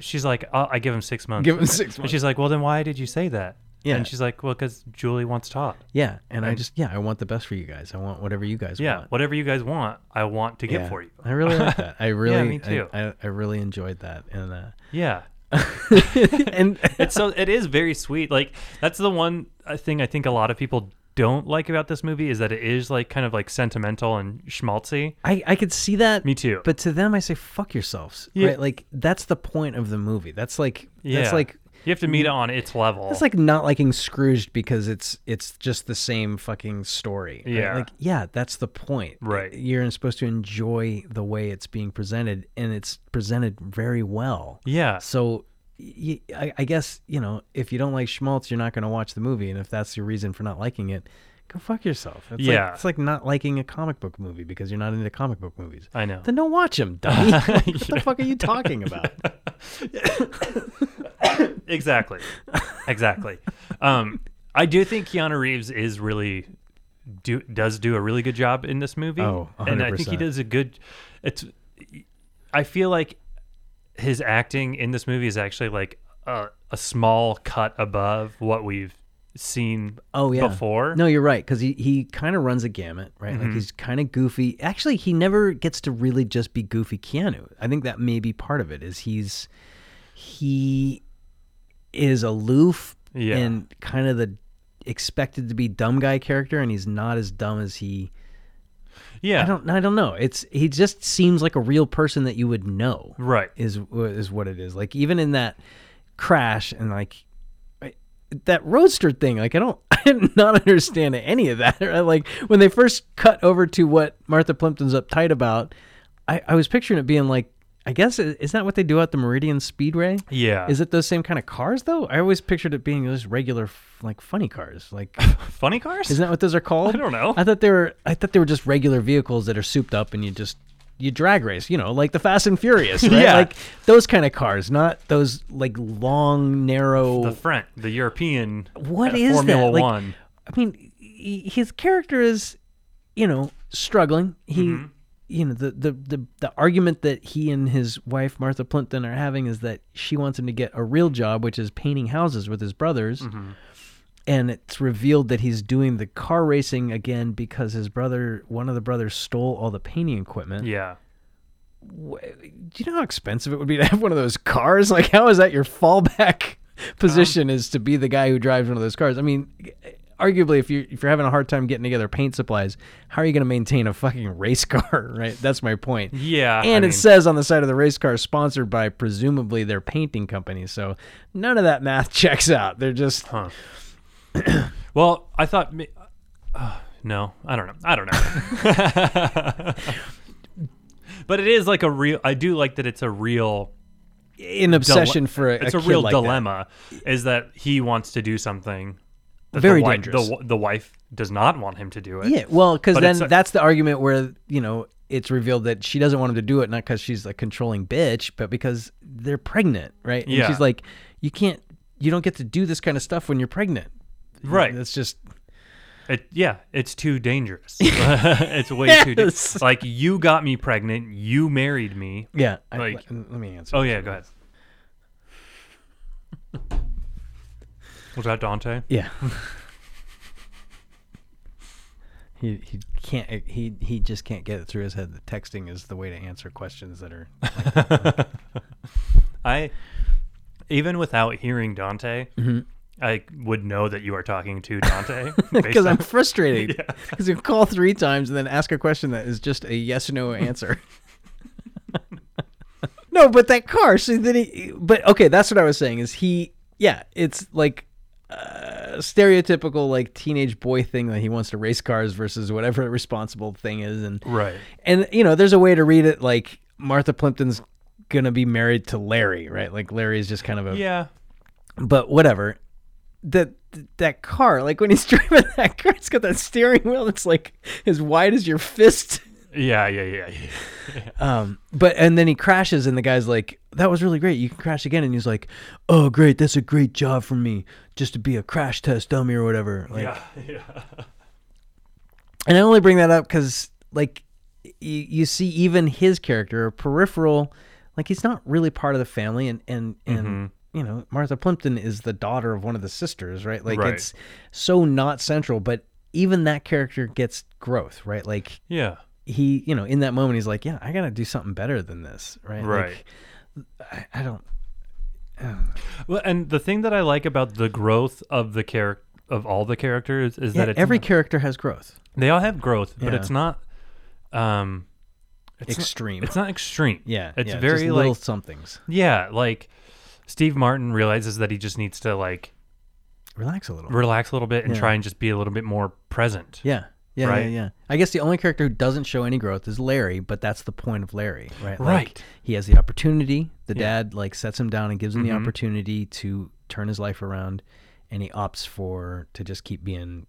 Sh- She's like, i "I give him six months." Give him six And months. she's like, "Well, then why did you say that?" Yeah. And she's like, "Well, because Julie wants Todd." Yeah, and I just yeah, I want the best for you guys. I want whatever you guys want. Yeah, want. whatever you guys want, I want to get Yeah. for you. I really like that. I really, me too. I, I, I really enjoyed that, and uh, Yeah. and it's so it is very sweet. Like that's the one uh, thing I think a lot of people don't like about this movie is that it is like kind of like sentimental and schmaltzy. I I could see that. Me too. But to them, I say fuck yourselves. Yeah. Right? Like that's the point of the movie. That's like Yeah. that's like you have to meet it on its level. That's like not liking Scrooged because it's it's just the same fucking story. right? Yeah. Like yeah, that's the point. Right. You're supposed to enjoy the way it's being presented, and it's presented very well. yeah. So. I guess you know if you don't like schmaltz, you're not going to watch the movie, and if that's your reason for not liking it, go fuck yourself. It's Yeah. like, it's like not liking a comic book movie because you're not into comic book movies. I know. Then don't watch them, dummy. what the fuck are you talking about? exactly. Exactly. Um, I do think Keanu Reeves is really do does do a really good job in this movie. Oh, and I think he does a good. It's. I feel like his acting in this movie is actually like a, a small cut above what we've seen Oh yeah. before. No, you're right because he he kind of runs a gamut, right? Mm-hmm. Like he's kind of goofy. Actually, he never gets to really just be goofy Keanu. I think that may be part of it. Is he's he is aloof Yeah. and kind of the expected to be dumb guy character, and he's not as dumb as he. Yeah. I don't. I don't know. It's he just seems like a real person that you would know. Right. Is is what it is. Like even in that crash and like I- that roadster thing. Like I don't. I did not understand any of that. Like when they first cut over to what Martha Plimpton's uptight about, I, I was picturing it being like. I guess is that what they do at the Meridian Speedway? Yeah. Is it those same kind of cars though? I always pictured it being those regular like funny cars. Like funny cars? isn't that what those are called? I don't know. I thought they were. I thought they were just regular vehicles that are souped up and you just you drag race. You know, like the Fast and Furious, right? Yeah. Like those kind of cars, not those like long, narrow. the front, the European What uh, is Formula that? Like, One. I mean, his character is, you know, struggling. He, Mm-hmm. You know, the, the the the argument that he and his wife Martha Plimpton are having is that she wants him to get a real job, which is painting houses with his brothers. Mm-hmm. And it's revealed that he's doing the car racing again because his brother, one of the brothers, stole all the painting equipment. Yeah. Do you know how expensive it would be to have one of those cars? Like, how is that your fallback position? is to be the guy who drives one of those cars? I mean, arguably, if you if you're having a hard time getting together paint supplies, how are you going to maintain a fucking race car? Right? That's my point. Yeah. I And it mean- says on the side of the race car, sponsored by presumably their painting company. So none of that math checks out. They're just Huh. well, I thought. Uh, no, I don't know. I don't know. but it is like a real. I do like that it's a real. an dile- obsession for a, It's a a, real like dilemma. Is that he wants to do something. Very the wi- dangerous. The, the wife does not want him to do it. Yeah, well, because then a- that's the argument where you know it's revealed that she doesn't want him to do it, not because she's a controlling bitch, but because they're pregnant, right? And Yeah. she's like, you can't, you don't get to do this kind of stuff when you're pregnant, Right. That's just It, yeah, it's too dangerous. it's way too dangerous. Like you got me pregnant, you married me. yeah. I- Like- let, let me answer. Oh yeah, go ahead. Was that Dante? Yeah. he he can't he he just can't get it through his head that texting is the way to answer questions that are I even without hearing Dante, Mm-hmm. I would know that you are talking to Dante because I'm frustrated because you call three times and then ask a question that is just a yes or no answer. no, but that car. So then he. But okay, that's what I was saying. Is he? Yeah, it's like uh, stereotypical like teenage boy thing that he wants to race cars versus whatever responsible thing is, and right. and you know, there's a way to read it like Martha Plimpton's gonna be married to Larry, right? Like Larry is just kind of a Yeah. but whatever. That that car, like when he's driving that car, it's got that steering wheel that's like as wide as your fist. Yeah, yeah, yeah, yeah. Um, but and then he crashes, and the guy's like, "That was really great. You can crash again." And he's like, "Oh, great. That's a great job for me, just to be a crash test dummy or whatever." Like, yeah, yeah. and I only bring that up because, like, y- you see even his character, a peripheral, like he's not really part of the family, and and and Mm-hmm. you know Martha Plimpton is the daughter of one of the sisters, right? Like Right. it's so not central, but even that character gets growth, right? Like Yeah. he, you know, in that moment, he's like, yeah, I gotta do something better than this, right? Right. Like, I, I don't. Well, and the thing that I like about the growth of the character of all the characters is Yeah, that it's every not- character has growth. they all have growth, but Yeah. it's not um it's not- Extreme. it's not extreme. Yeah, It's yeah, very just little like somethings. yeah, like Steve Martin realizes that he just needs to like Relax a little. relax a little bit and Yeah. try and just be a little bit more present. Yeah. Yeah, Right? yeah, yeah. I guess the only character who doesn't show any growth is Larry, but that's the point of Larry, right? Like, Right. he has the opportunity. The Yeah. dad like sets him down and gives him the Mhm. opportunity to turn his life around, and he opts for to just keep being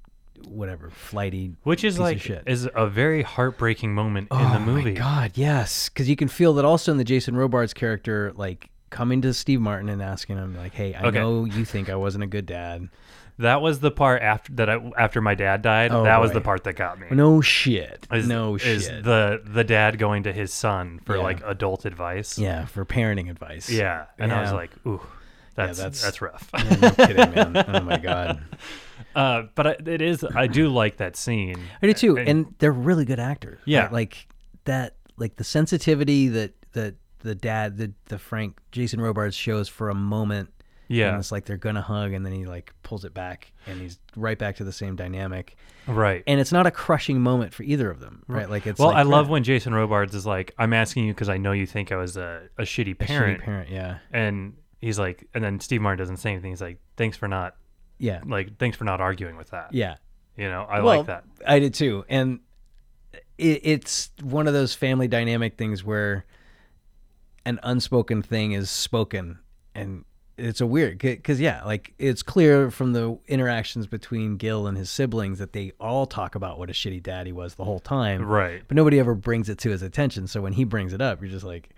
whatever flighty. Which is like is a very heartbreaking moment in the Oh movie. My God, yes, because you can feel that also in the Jason Robards character, like coming to Steve Martin and asking him, like, "Hey, I Okay. know you think I wasn't a good dad. That was the part after that I, after my dad died. Oh, that was the part that got me. No shit, is, no is shit. the the dad going to his son for Yeah. like adult advice. yeah, for parenting advice. Yeah, and I was like, ooh, that's that's- that's, rough. Yeah, no kidding, man. Oh my god, uh, but I, it is. I do like that scene. I do too. And- And they're really good actors. Yeah. right? like that, like the sensitivity that that the dad, the the Frank Jason Robards shows for a moment. And Yeah, it's like they're gonna hug, and then he like pulls it back, and he's right back to the same dynamic. right. and it's not a crushing moment for either of them, right? Like it's well, like, I love yeah, when Jason Robards is like, "I'm asking you because I know you think I was a, a shitty a parent," shitty parent, yeah, and he's like, and then Steve Martin doesn't say anything. He's like, "Thanks for not yeah, like, thanks for not arguing with that." yeah. You know, I well, like that. I did too, and it, it's one of those family dynamic things where an unspoken thing is spoken, and it's a weird because yeah, like it's clear from the interactions between Gil and his siblings that they all talk about what a shitty dad he was the whole time, Right. But nobody ever brings it to his attention. So when he brings it up, you're just like,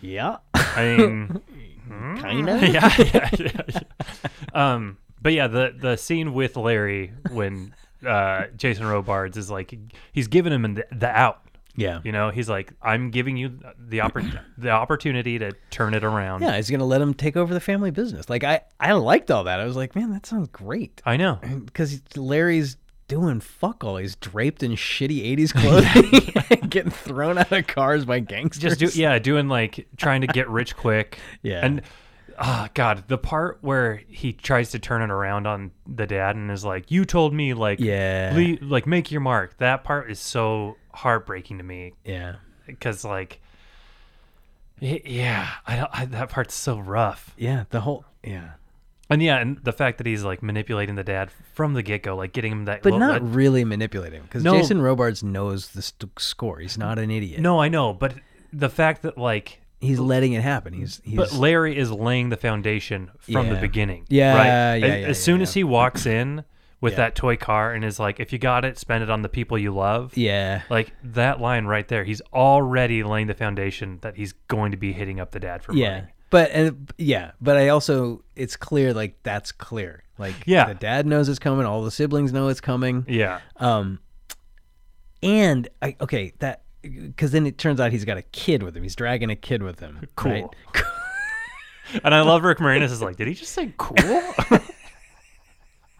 yeah, I mean, kind of, yeah, yeah, yeah, yeah. Um, but yeah, the the scene with Larry when uh, Jason Robards is like he's giving him the, the out. Yeah. You know, he's like, I'm giving you the oppor- the opportunity to turn it around. Yeah, he's gonna let him take over the family business. Like I, I liked all that. I was like, man, that sounds great. I know. Because Larry's doing fuck all. He's draped in shitty '80s clothing, getting thrown out of cars by gangsters. Just do yeah, doing like trying to get rich quick. Yeah. And ah, God, the part where he tries to turn it around on the dad and is like, "You told me like, Yeah. le- like make your mark." That part is so heartbreaking to me Yeah, because like, yeah, I, don't- I that part's so rough. yeah. The whole yeah, And yeah, and the fact that he's like manipulating the dad from the get go, like getting him that. but not that- really manipulating. Because No. Jason Robards knows the st- score. He's not an idiot. no, I know, but the fact that like. he's letting it happen. He's he's But Larry is laying the foundation from the beginning. Yeah, right? yeah, As- yeah, As yeah, soon yeah. as he walks in with Yeah. that toy car and is like, if you got it, spend it on the people you love. yeah. Like that line right there, he's already laying the foundation that he's going to be hitting up the dad for Yeah. money. But and yeah, but I also it's clear like that's clear. Like Yeah. the dad knows it's coming, all the siblings know it's coming. Yeah. Um and I okay, that cuz then it turns out he's got a kid with him. He's dragging a kid with him. Cool. right? And I love Rick Moranis is like, did he just say cool?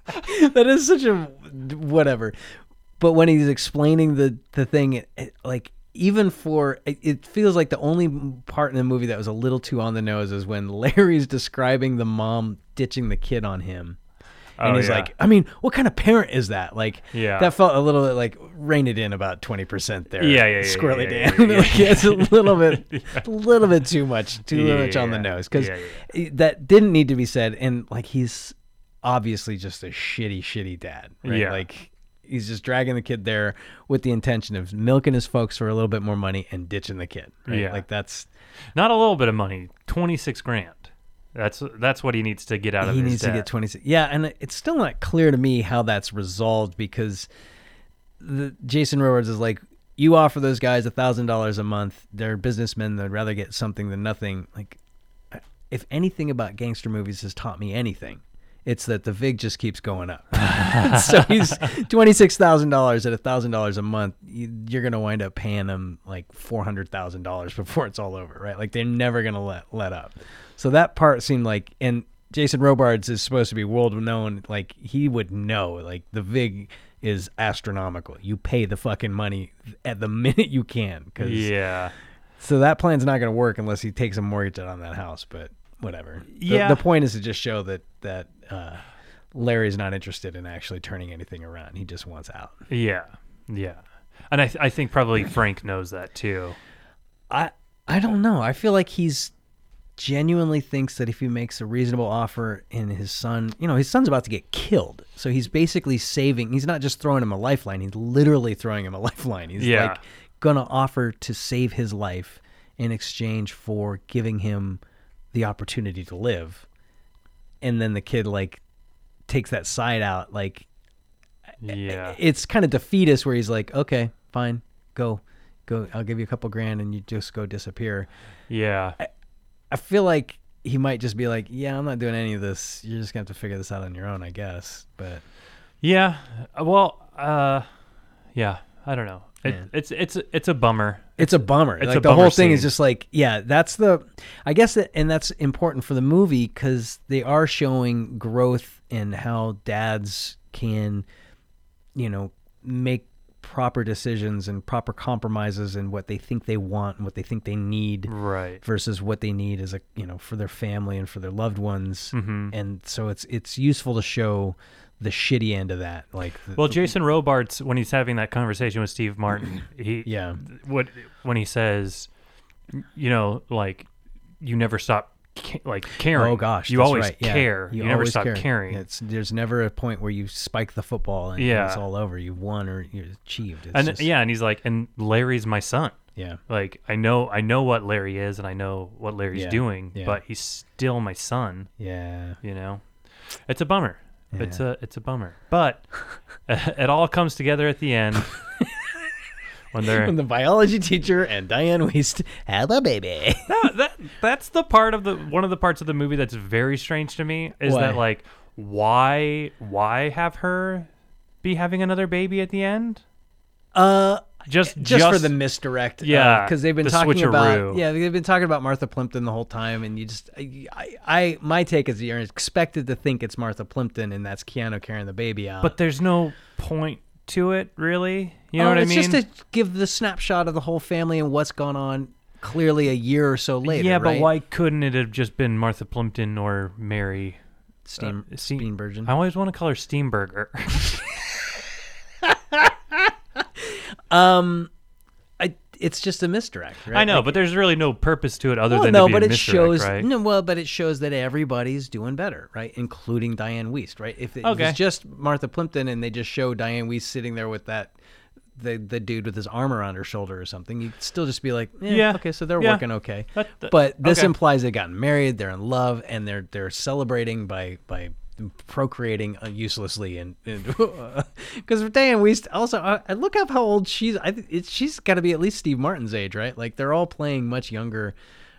that is such a whatever. But when he's explaining the the thing, it, it, like even for it, it feels like the only part in the movie that was a little too on the nose is when Larry's describing the mom ditching the kid on him. And Oh, he's yeah. like, I mean, what kind of parent is that? Like, Yeah. that felt a little bit like rein it in about twenty percent there. Yeah, yeah, yeah, Squirrely yeah, Dan. yeah, like, it's a little bit, a little bit too much, too much on the nose because that didn't need to be said. And like, he's obviously just a shitty, shitty dad. Right? Yeah. Like, he's just dragging the kid there with the intention of milking his folks for a little bit more money and ditching the kid. Right? Yeah. like that's Not a little bit of money, twenty six grand. That's that's what he needs to get out of he needs to get 26 yeah and it's still not clear to me how that's resolved because the jason robards is like you offer those guys a thousand dollars a month they're businessmen they'd rather get something than nothing like if anything about gangster movies has taught me anything it's that the vig just keeps going up so he's $26000 at $1000 a month you, you're going to wind up paying him like $400000 before it's all over right like they're never going to let let up so that part seemed like and jason robards is supposed to be world known like he would know like the vig is astronomical you pay the fucking money at the minute you can because Yeah. so that plan's not going to work unless he takes a mortgage out on that house. But whatever. The- Yeah. The, point is to just show that that uh, Larry's not interested in actually turning anything around. He just wants out. Yeah. Yeah. And I th- I think probably Frank knows that too. I I don't know. I feel like he's genuinely thinks that if he makes a reasonable offer and his son, you know, his son's about to get killed. So he's basically saving. He's not just throwing him a lifeline. He's literally throwing him a lifeline. He's Yeah. like going to offer to save his life in exchange for giving him the opportunity to live. And then the kid like takes that side out like Yeah. it's kind of defeatist where he's like, "Okay, fine. Go. Go. I'll give you a couple grand and you just go disappear." Yeah. I feel like he might just be like, "Yeah, I'm not doing any of this. You're just gonna have to figure this out on your own, I guess." But Yeah. Uh, Well, uh yeah, I don't know. It, Yeah. It's it's it's a bummer. it's a bummer. it's like a the bummer whole thing is just like, yeah, that's the, I guess, that, and that's important for the movie because they are showing growth in how dads can, you know, make proper decisions and proper compromises and what they think they want and what they think they need Right. versus what they need as a you know for their family and for their loved ones Mhm. and so it's it's useful to show the shitty end of that like the, Well, Jason Robards, when he's having that conversation with Steve Martin, he Yeah. what when he says, you know, like you never stop ca- like caring. oh gosh you always right, yeah. care. You, never stop care. caring. it's there's never a point where you spike the football and Yeah. it's all over you've won or you're achieved it's and just- yeah, and he's like, and Larry's my son. yeah Like I know, I know what Larry is, and I know what Larry's Yeah, doing, yeah. but he's still my son. yeah You know, it's a bummer. It's a it's a bummer, but it all comes together at the end when they're when the biology teacher and Diane Wiest have a baby No, that that's the part of the one of the parts of the movie that's very strange to me is Why? that like why why have her be having another baby at the end? uh Just just, for the misdirect Yeah, because they've been the talking about yeah they've been talking about martha plimpton the whole time and you just I, I, I my take is you're expected to think it's martha plimpton and that's keanu carrying the baby out but there's no point to it really. You know Oh, what I it's mean? just to give the snapshot of the whole family and what's gone on clearly a year or so later yeah, but right? why couldn't it have just been Martha Plimpton or Mary? steam uh, Steam- Steenburgen. I always want to call her Steamburger. um I, it's just a misdirect right I know, Like, but there's really no purpose to it other well, than no, to be but it shows right? no, well, but it shows that everybody's doing better, right? Including Diane Wiest, right? If it Okay. was just Martha Plimpton and they just show Diane Wiest sitting there with that the the dude with his arm around her shoulder or something, you'd still just be like, eh, Yeah. okay, so they're Yeah. working okay. That- but this okay. implies they've gotten married, they're in love, and they're they're celebrating by by procreating uh, uselessly and because Diane Wiest also I, I look up how old she's I th- it, she's got to be at least Steve Martin's age right? Like they're all playing much younger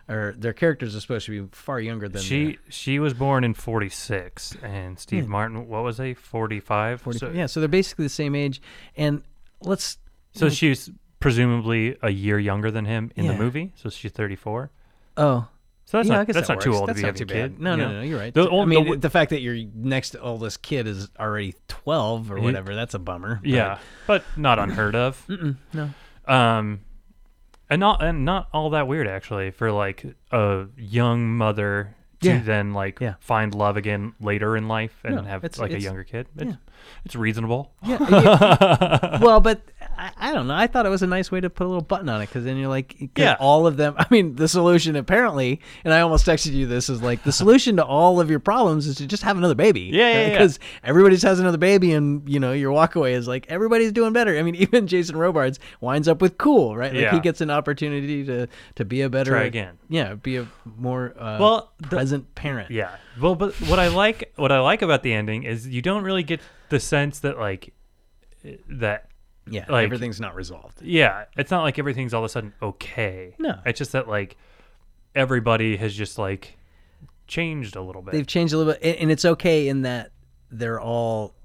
or their characters are supposed to be far younger than She she was born in 46 and Steve Martin what was he 45 40, so, yeah so they're basically the same age and let's so she's presumably a year younger than him in the movie? So she's 34 oh so that's yeah, not I guess that's that not too old That's to be not having too a kid bad. No, you no, no, no, you're right. The I mean, the- the, fact that your next oldest kid is already 12 or Ye- whatever, that's a bummer. but- yeah but not unheard of no. um and not and not all that weird actually for like a young mother to Yeah. then like Yeah. find love again later in life and No, have it's- like a younger kid it's yeah. it's reasonable Yeah. you- well, but I, I don't know. I thought it was a nice way to put a little button on it because then you're like, Yeah. all of them. I mean, the solution apparently, and I almost texted you this is like the solution to all of your problems is to just have another baby. Yeah, yeah, yeah. Because everybody just has another baby, and you know your walkaway is like everybody's doing better. I mean, even Jason Robards winds up with cool, right? Like Yeah. he gets an opportunity to to be a better Try again. Yeah, be a more uh, Well, the- present parent. Yeah. Well, but what I like, what I like about the ending is you don't really get the sense that like that. Yeah. Like- everything's not resolved. Yeah, it's not like everything's all of a sudden okay. No. it's just that like everybody has just like changed a little bit. they've changed a little bit, and- and it's okay in that they're all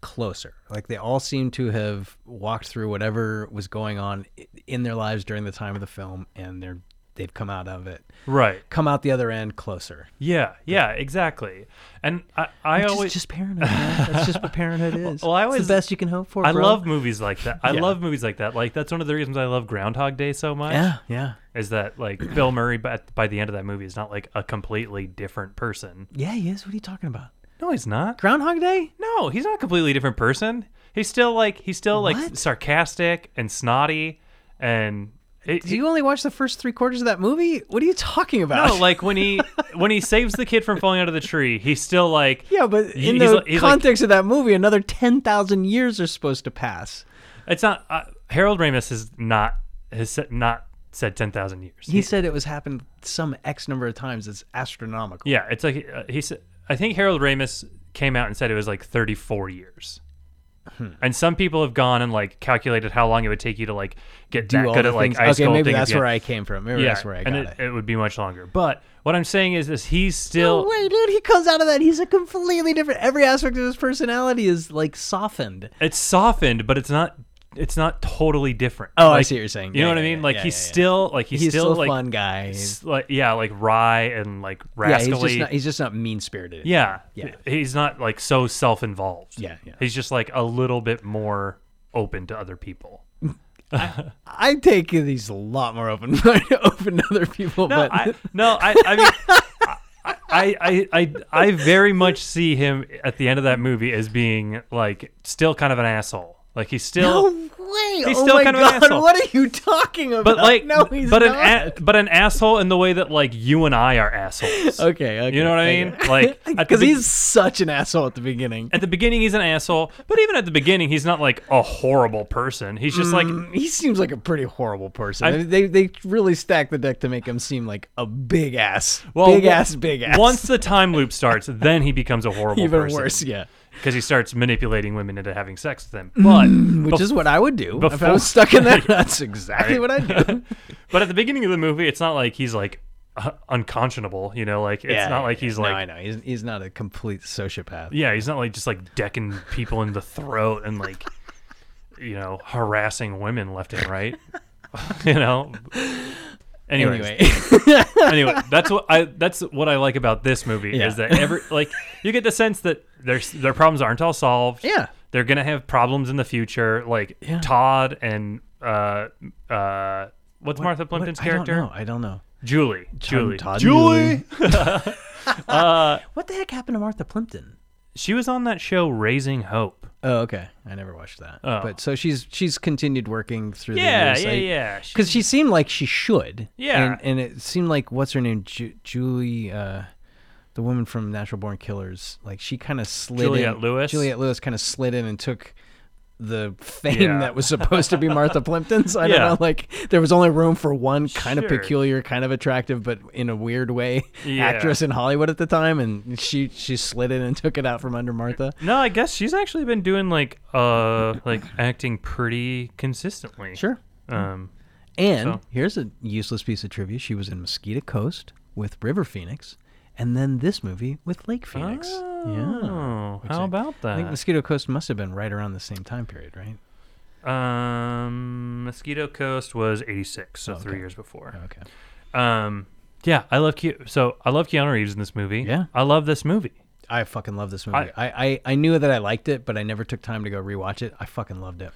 closer. Like they all seem to have walked through whatever was going on in their lives during the time of the film, and they're they've come out of it, right. come out the other end closer. Yeah. Yeah. Exactly. And I, I Which always just parenthood. Man. That's just what parenthood is. Well, I it's always- the best you can hope for. I bro. love movies like that. I Yeah. love movies like that. Like that's one of the reasons I love Groundhog Day so much. Yeah, yeah, Is that like Bill Murray? But by the end of that movie, is not like a completely different person. yeah. He is. What are you talking about? No, he's not. Groundhog Day? No, he's not a completely different person. He's still like he's still like sarcastic and snotty and it, Do you only watch the first three quarters of that movie? What are you talking about? no, like when he when he saves the kid from falling out of the tree, he's still like yeah, but he- in he's the he's like- context of that movie, another ten thousand years are supposed to pass. it's not uh, Harold Ramis has not has said, not said ten thousand years. He said it was happened some X number of times. It's astronomical. yeah, it's like uh, he said. I think Harold Ramis came out and said it was like thirty four years. Hmm. And some people have gone and like calculated how long it would take you to like get Do that good at like things. ice okay, maybe that's again. where I came from. Maybe yeah, that's where I and got it, it. it would be much longer. But what I'm saying is this: he's No still way, dude. He comes out of that. He's a completely different. Every aspect of his personality is like softened. it's softened, but it's not. It's not totally different. Oh, I see what you're saying. You know Yeah, what I yeah, mean? Like yeah, he's yeah, yeah. still like he's, He's, still, still, like fun guy. s- like yeah, like wry and like yeah, rascally. he's just not. He's just not mean spirited. yeah, Yeah. He's not like so self-involved. Yeah, yeah. He's just like a little bit more open to other people. I take these a lot more open open to other people. No, but I, no, I, I mean, I, I, I, I very much see him at the end of that movie as being like still kind of an asshole. Like he's still, no way. He's oh still my kind of an god, asshole. what are you talking about? but like, no, he's but not. an, a, but an asshole in the way that like you and I are assholes. okay, okay, You know what I mean? Like, because be- he's such an asshole at the beginning. At the beginning, he's an asshole, but even at the beginning, he's not like a horrible person. He's just like Mm, he seems like a pretty horrible person. I- they they really stack the deck to make him seem like a big ass, well, big wa- ass, big ass. Once the time loop starts, then he becomes a horrible even person. worse, yeah. Because he starts manipulating women into having sex with him. But Which is what I would do if I before- was stuck in that. That's exactly what I do. but at the beginning of the movie, it's not like he's like uh, unconscionable. You know, like it's not like he's no, like I know he's he's not a complete sociopath. yeah, he's not like just like decking people in the throat and like you know harassing women left and right. you know. Anyways, Anyway, anyway, that's what I that's what I like about this movie Yeah. is that every like you get the sense that their their problems aren't all solved. yeah. They're gonna have problems in the future. Like Yeah. Todd and uh uh what's Martha Plimpton's What? character? I don't know. I don't know. Julie. Julie. Todd Julie. What the heck happened to Martha Plimpton? She was on that show Raising Hope. Oh, okay. I never watched that. Oh. But so she's she's continued working through Yeah, the years. yeah, I- yeah. She- Because she seemed like she should. Yeah. And, and it seemed like what's her name, Ju- Julie, uh, the woman from Natural Born Killers. Like she kind of slid Juliette in. Lewis? Juliette Lewis kind of slid in and took the fame Yeah. that was supposed to be Martha Plimpton's. I Yeah. don't know. Like there was only room for one kind of peculiar, kind of attractive, but in a weird way, Yeah. actress in Hollywood at the time, and she she slid in and took it out from under Martha. no, I guess she's actually been doing like uh like acting pretty consistently. Sure. Um And So- here's a useless piece of trivia: she was in Mosquito Coast with River Phoenix, and then this movie with Leaf Phoenix. yeah. Oh, Which how I- about I think that? Mosquito Coast must have been right around the same time period, right? Um, Mosquito Coast was '86, so Oh, three okay. years before. Okay. Um, yeah, I love Ke- so I love Keanu Reeves in this movie. Yeah. I love this movie. I fucking love this movie. I- I, I, I knew that I liked it, but I never took time to go rewatch it. I fucking loved it.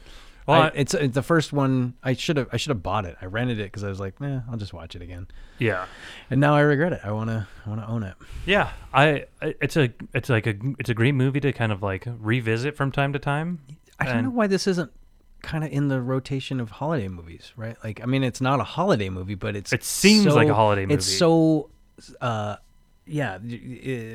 Well, I- I- it's, it's the first one. I should have I should have bought it. I rented it because I was like, eh, I'll just watch it again. Yeah, And now I regret it. I wanna I wanna own it. yeah. I it's a it's like a it's a great movie to kind of like revisit from time to time. I don't And- know why this isn't kind of in the rotation of holiday movies, right? Like, I mean, it's not a holiday movie, but it's It seems like a holiday movie. It's so, uh, yeah. y-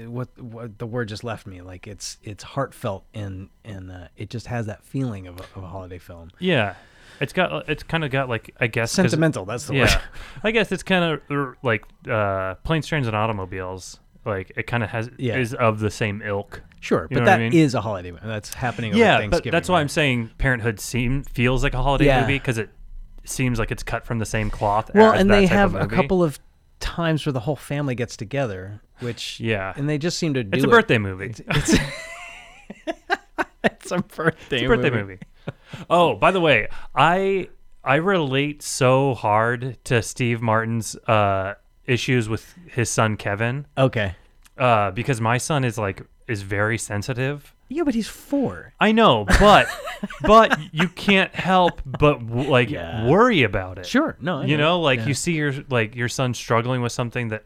y- What what the word just left me? Like, it's it's heartfelt and and uh, it just has that feeling of a, of a holiday film. Yeah, it's got it's kind of got like I guess Sentimental. That's the Yeah, word. I guess it's kind of like uh, planes, trains, and automobiles. Like it kind of has Yeah. is of the same ilk. Sure, You but that I mean? a holiday movie. That's happening. Over Yeah, but Thanksgiving, that's why right? I'm saying Parenthood seem feels like a holiday Yeah. movie because it seems like it's cut from the same cloth. Well, and they have a couple of times where the whole family gets together, which Yeah. and they just seem to do It's a it. birthday movie. It's it's, it's a birthday, It's a birthday movie. oh, by the way, I I relate so hard to Steve Martin's uh, issues with his son Kevin Okay. uh, because my son is like is very sensitive. Yeah, but he's four. I know, but but you can't help but w- like Yeah. worry about it. Sure. No. I you know, like Yeah. you see your like your son struggling with something that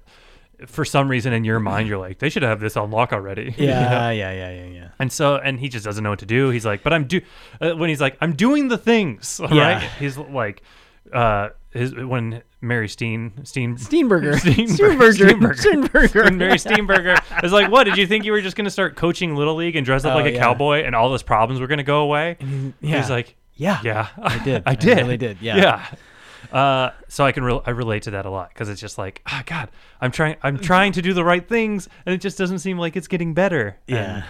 for some reason in your mind you're like they should have this on lock already. you know? Yeah, yeah, yeah, yeah, yeah. And so, and he just doesn't know what to do. He's like, but I'm do uh, when he's like, I'm doing the things, Yeah. right? He's like, uh, his when Mary Steen Steen Steenberger. Steenberger. Steenberger. Steenberger. Mary Steenberger is like, what did you think you were just gonna start coaching little league and dress up Oh, like a yeah. cowboy and all those problems were gonna go away? yeah. He's like, yeah. yeah, I did. I I did, really did, yeah. yeah. Uh, so I can re- I relate to that a lot because it's just like, ah, God, I'm trying I'm trying to do the right things and it just doesn't seem like it's getting better. Yeah.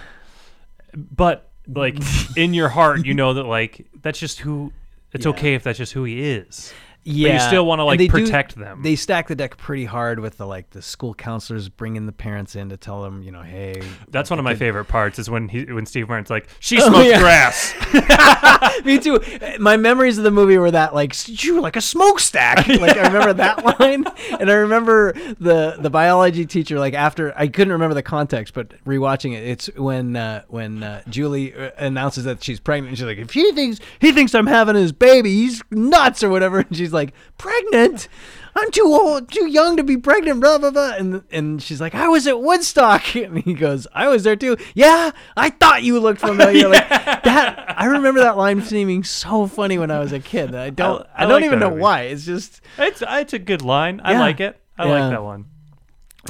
And- but like in your heart, you know that like that's just who. It's Yeah. okay if that's just who he is. Yeah. you still wanna, like, they do- protect them. They stack the deck pretty hard with the like the school counselors bringing the parents in to tell them, you know, hey. That's one of my favorite parts is when he when Steve Martin's like, she Oh, smokes yeah. grass. Me too. My memories of the movie were that like you were like a smokestack. Like I remember that line, and I remember the the biology teacher. Like after I couldn't remember the context, but rewatching it, it's when uh, when uh, Julie uh, announces that she's pregnant. And she's like, if he thinks he thinks I'm having his baby, he's nuts or whatever. And she's like, pregnant. I'm too old, too young to be pregnant, blah blah blah. And and she's like, I was at Woodstock, and he goes, I was there too. Yeah, I thought you looked familiar. Like that, I remember that line seeming so funny when I was a kid. I don't, I I, don't like even know movie. why. It's just it's it's a good line. I Yeah. like it. I Yeah. like that one.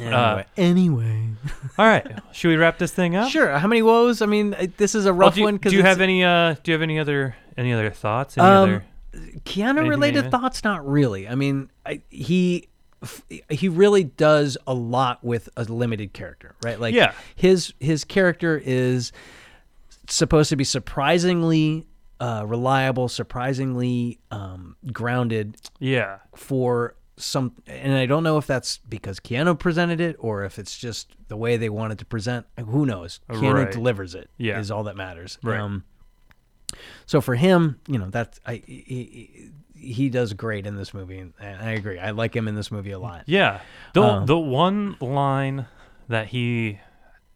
anyway. anyway. All right, should we wrap this thing up? Sure. How many woes? I mean, this is a Well, rough do you, one. Cause do you have any? Uh, do you have any other any other thoughts? Any Um, other? Keanu related thoughts? Not really. I mean, I, he he really does a lot with a limited character, right? Like, Yeah. his his character is supposed to be surprisingly uh, reliable, surprisingly um, grounded Yeah. for some. And I don't know if that's because Keanu presented it or if it's just the way they wanted to present. Who knows? Keanu Right. delivers it. Yeah. is all that matters. Right. Um, so for him, you know, that's I he, he, does great in this movie, and I agree. I like him in this movie a lot. Yeah. The Um, the one line that he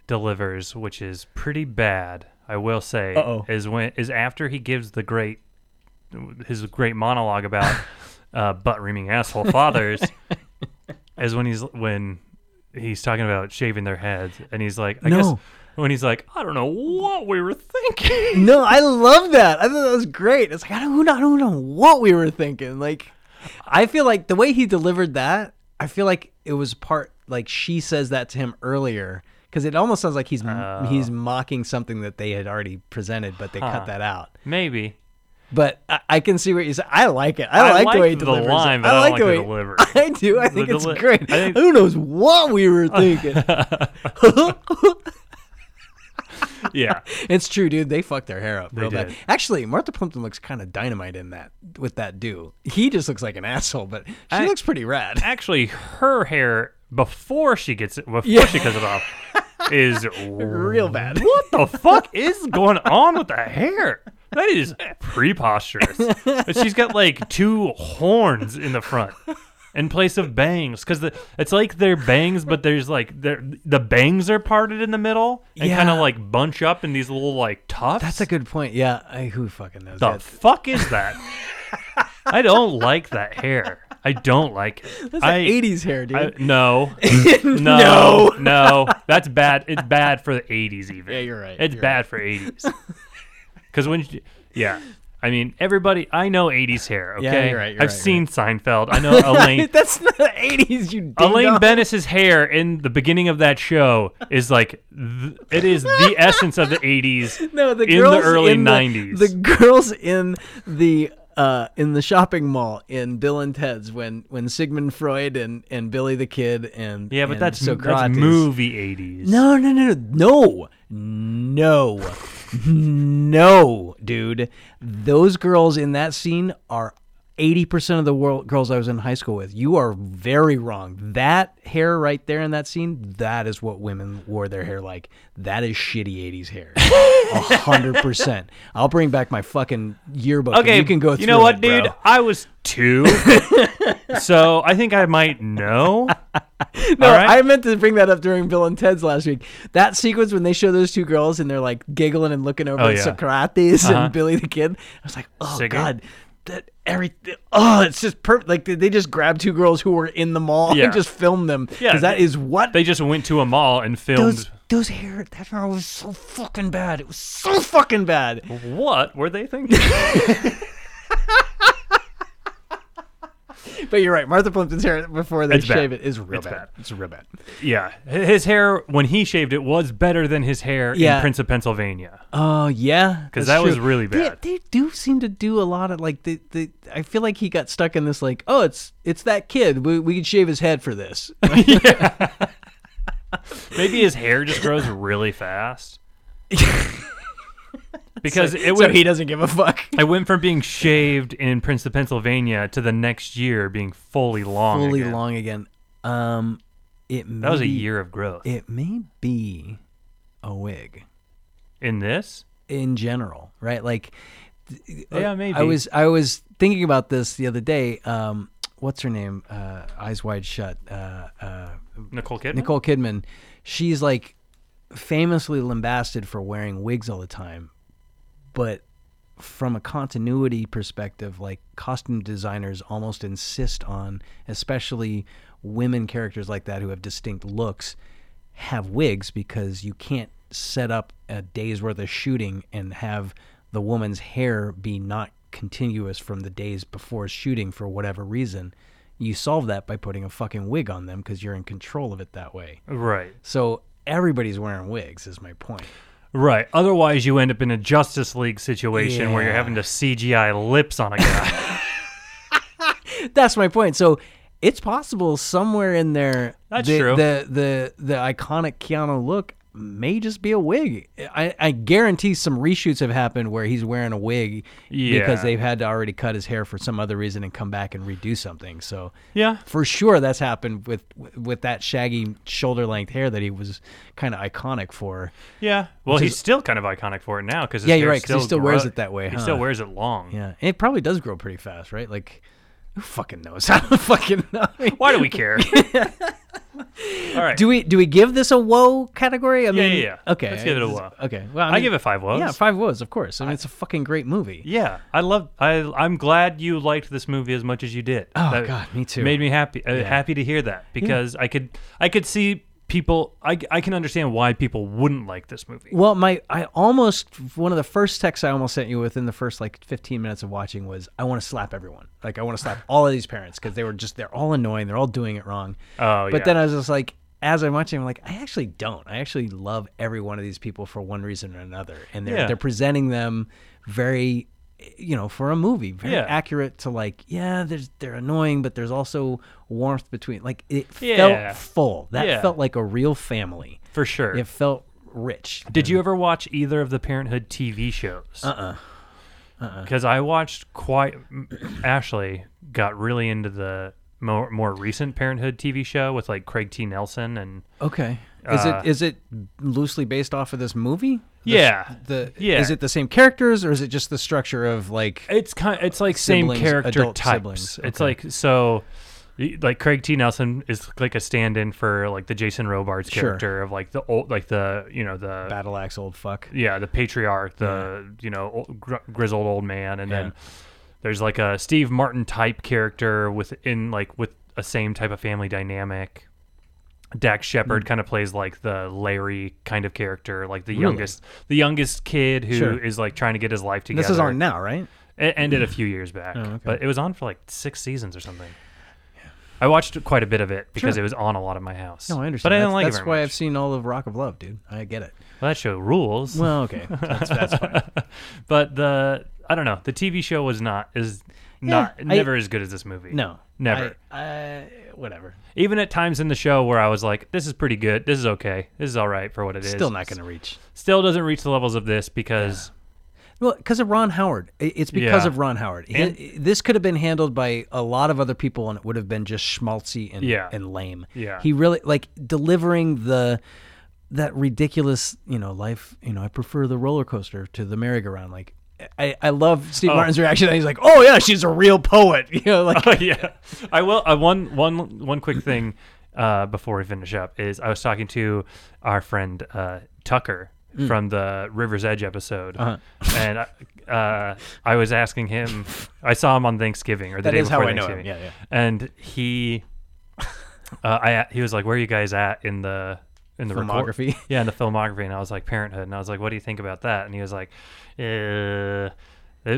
delivers, which is pretty bad, I will say, Uh-oh. is when is after he gives the great his great monologue about uh, butt reaming asshole fathers, is when he's when he's talking about shaving their heads, and he's like, I No. guess when he's like, I don't know what we were thinking. No, I love that. I thought that was great. It's like I don't, I don't know what we were thinking. Like, I feel like the way he delivered that, I feel like it was part like she says that to him earlier because it almost sounds like he's Oh. he's mocking something that they had already presented, but they Huh. got that out. Maybe. But I, I can see what you say. I like it. I, I like, the way he like the delivers. it. line, I I don't like like the way delivery. I do. I think it's deli- great. Think- Who knows what we were thinking? Yeah. It's true, dude. They fucked their hair up They real bad. Actually, Martha Plimpton looks kind of dynamite in that with that do. He just looks like an asshole, but she I- looks pretty rad. actually her hair before she gets it before Yeah. she cuts it off is Real bad. What the fuck is going on with the hair? That is preposterous. But she's got like two horns in the front in place of bangs because it's like they're bangs, but there's like they're, the bangs are parted in the middle and kind of like bunch up in these little like tufts. That's a good point. Yeah, I, who fucking knows? the that? fuck is that? I don't like that hair. I don't like it. That's I, an '80s hair, dude. I, no, no, No. no. That's bad. It's bad for the '80s, even. Yeah, you're right. It's You're bad for '80s. Because when, you- yeah, I mean, everybody. I know '80s hair. Okay, Yeah, you're right, you're I've right, seen Seinfeld. I know Elaine. That's the 80s, you Elaine dong. Benes's hair in the beginning of that show is like th- it is the essence of the 80s No, the in girls the early in 90s. The, girls in the uh, in the shopping mall in Bill and Ted's when when Sigmund Freud and, and Billy the Kid and yeah, but and that's Socrates. that's movie 80s. No, no, no, no, no, no, no, dude. Those girls in that scene are. 80% of the world, girls I was in high school with. You are very wrong. That hair right there in that scene, that is what women wore their hair like. That is shitty 80s hair. A 100%. I'll bring back my fucking yearbook. Okay, you can go You know what, it, bro. dude? I was two, so I think I might know. No, right. I meant to bring that up during Bill and Ted's last week. That sequence when they show those two girls and they're like giggling and looking over Oh, at yeah. Socrates Uh-huh. and Billy the Kid. I was like, oh Sigurd? god, that everything. Oh, it's just perfect. Like they- they just grabbed two girls who were in the mall Yeah. and just filmed them. Yeah, because that is what They just went to a mall and filmed. those those hair. That hair was so fucking bad. It was so fucking bad. What were they thinking? But you're right. Martha Plimpton's hair before they It's bad. shave it is real It's bad. bad. It's real bad. yeah, his hair when he shaved it was better than his hair Yeah. in Prince of Pennsylvania. Oh yeah, because that was true. really They- bad. They, do seem to do a lot of like the, the I feel like he got stuck in this like oh it's it's that kid we we could shave his head for this. Maybe his hair just grows really fast. because it so he doesn't give a fuck. I went from being shaved in Prince of Pennsylvania to the next year being fully long. Fully again. long again. Um, it may That was a year of growth. It may be a wig in this, in general, right? Like, Yeah, I maybe. was I was thinking about this the other day. Um, what's her name? Uh, Eyes Wide Shut. Uh, uh, Nicole Kidman. Nicole Kidman, she's like famously lambasted for wearing wigs all the time, but from a continuity perspective, like costume designers almost insist on, especially women characters like that who have distinct looks, have wigs because you can't set up a day's worth of shooting and have the woman's hair be not continuous from the days before shooting for whatever reason. You solve that by putting a fucking wig on them because you're in control of it that way. Right. So everybody's wearing wigs, is my point. Right. Otherwise, you end up in a Justice League situation where you're having to CGI lips on a guy. That's my point. So it's possible somewhere in there, That's the, true. The the the iconic Keanu look may just be a wig. I, I guarantee some reshoots have happened where he's wearing a wig because they've had to already cut his hair for some other reason and come back and redo something. So yeah. for sure that's happened with with that shaggy shoulder length hair that he was kind of iconic for. Yeah. Well, he's is- still kind of iconic for it now because Yeah, you're right, 'cause he still wears it that way, He huh? still wears it long. Yeah, and it probably does grow pretty fast, right? Like, who fucking knows? I don't fucking know. Why do we care? All right. Do we do we give this a whoa category? I Yeah, mean, yeah, yeah. Okay, Let's give it a whoa. Okay, well, I mean, give it five woes. Yeah, five woes, of course. I mean, it's a fucking great movie. Yeah, I love. I I'm glad you liked this movie as much as you did. Oh, God, me too. Made me happy. Uh, happy to hear that because I could I could see people. I I can understand why people wouldn't like this movie. Well, my I almost one of the first texts I almost sent you within the first like 15 minutes of watching was I want to slap everyone. Like I want to slap all of these parents because they were just they're all annoying. They're all doing it wrong. Oh, But yeah. then I was just like, as I'm watching, I'm like, I actually don't. I actually love every one of these people for one reason or another, and they're Yeah. they're presenting them very, you know, for a movie, very Yeah. accurate to like, yeah, there's they're annoying, but there's also warmth between. Like it Yeah. felt full. That Yeah. felt like a real family. For sure. It felt rich. Did you ever watch either of the Parenthood TV shows? Uh uh-uh. uh. Because I watched quite. Ashley got really into the more more recent Parenthood TV show with like Craig T. Nelson and Okay. Is Uh, it is it loosely based off of this movie? The- Yeah. The Yeah. Is it the same characters or is it just the structure of like? it's kind it's like same character types. siblings. It's like so like Craig T. Nelson is like a stand-in for like the Jason Robards Sure. character of like the old like the you know the Battle axe, old fuck. yeah the patriarch the you know old, gr- grizzled old man and Yeah. then there's like a Steve Martin type character within like with a same type of family dynamic. Dax. Shepard mm. kind of plays like the Larry kind of character, like the youngest, the youngest kid who is Sure. like trying to get his life together. This is on now, right? It ended a few mm. years back, Oh, okay. but it was on for like six seasons or something. I watched quite a bit of it because Sure. it was on a lot at my house. No, I understand. But I didn't that's like that's it very why much. I've seen all of Rock of Love, dude. I get it. Well, that show rules. Well, okay, that's, that's fine. but the I don't know. The TV show was not is not I- never as good as this movie. No, Never. I, I, whatever. Even at times in the show where I was like, "This is pretty good. This is okay. This is all right for what it is." Still not going to reach. Still doesn't reach the levels of this because Well, because of Ron Howard. It's because Yeah. of Ron Howard. And- this could have been handled by a lot of other people, and it would have been just schmaltzy and Yeah. and lame. Yeah. he really like delivering the that ridiculous, you know, life. You know, I prefer the roller coaster to the merry-go-round. Like, I I love Steve Oh. Martin's reaction. He's like, "Oh yeah, she's a real poet." You know, like yeah, I will. Uh, one one one quick thing uh, before we finish up is I was talking to our friend uh, Tucker Mm. from the River's Edge episode, Uh-huh. and uh, I was asking him. I saw him on Thanksgiving or the That day before I know him, Thanksgiving. yeah, yeah. And he, uh, I he was like, "Where are you guys at in the?" In the record- Filmography? yeah, in the filmography, and I was like Parenthood, and I was like, "What do you think about that?" And he was like, "Uh,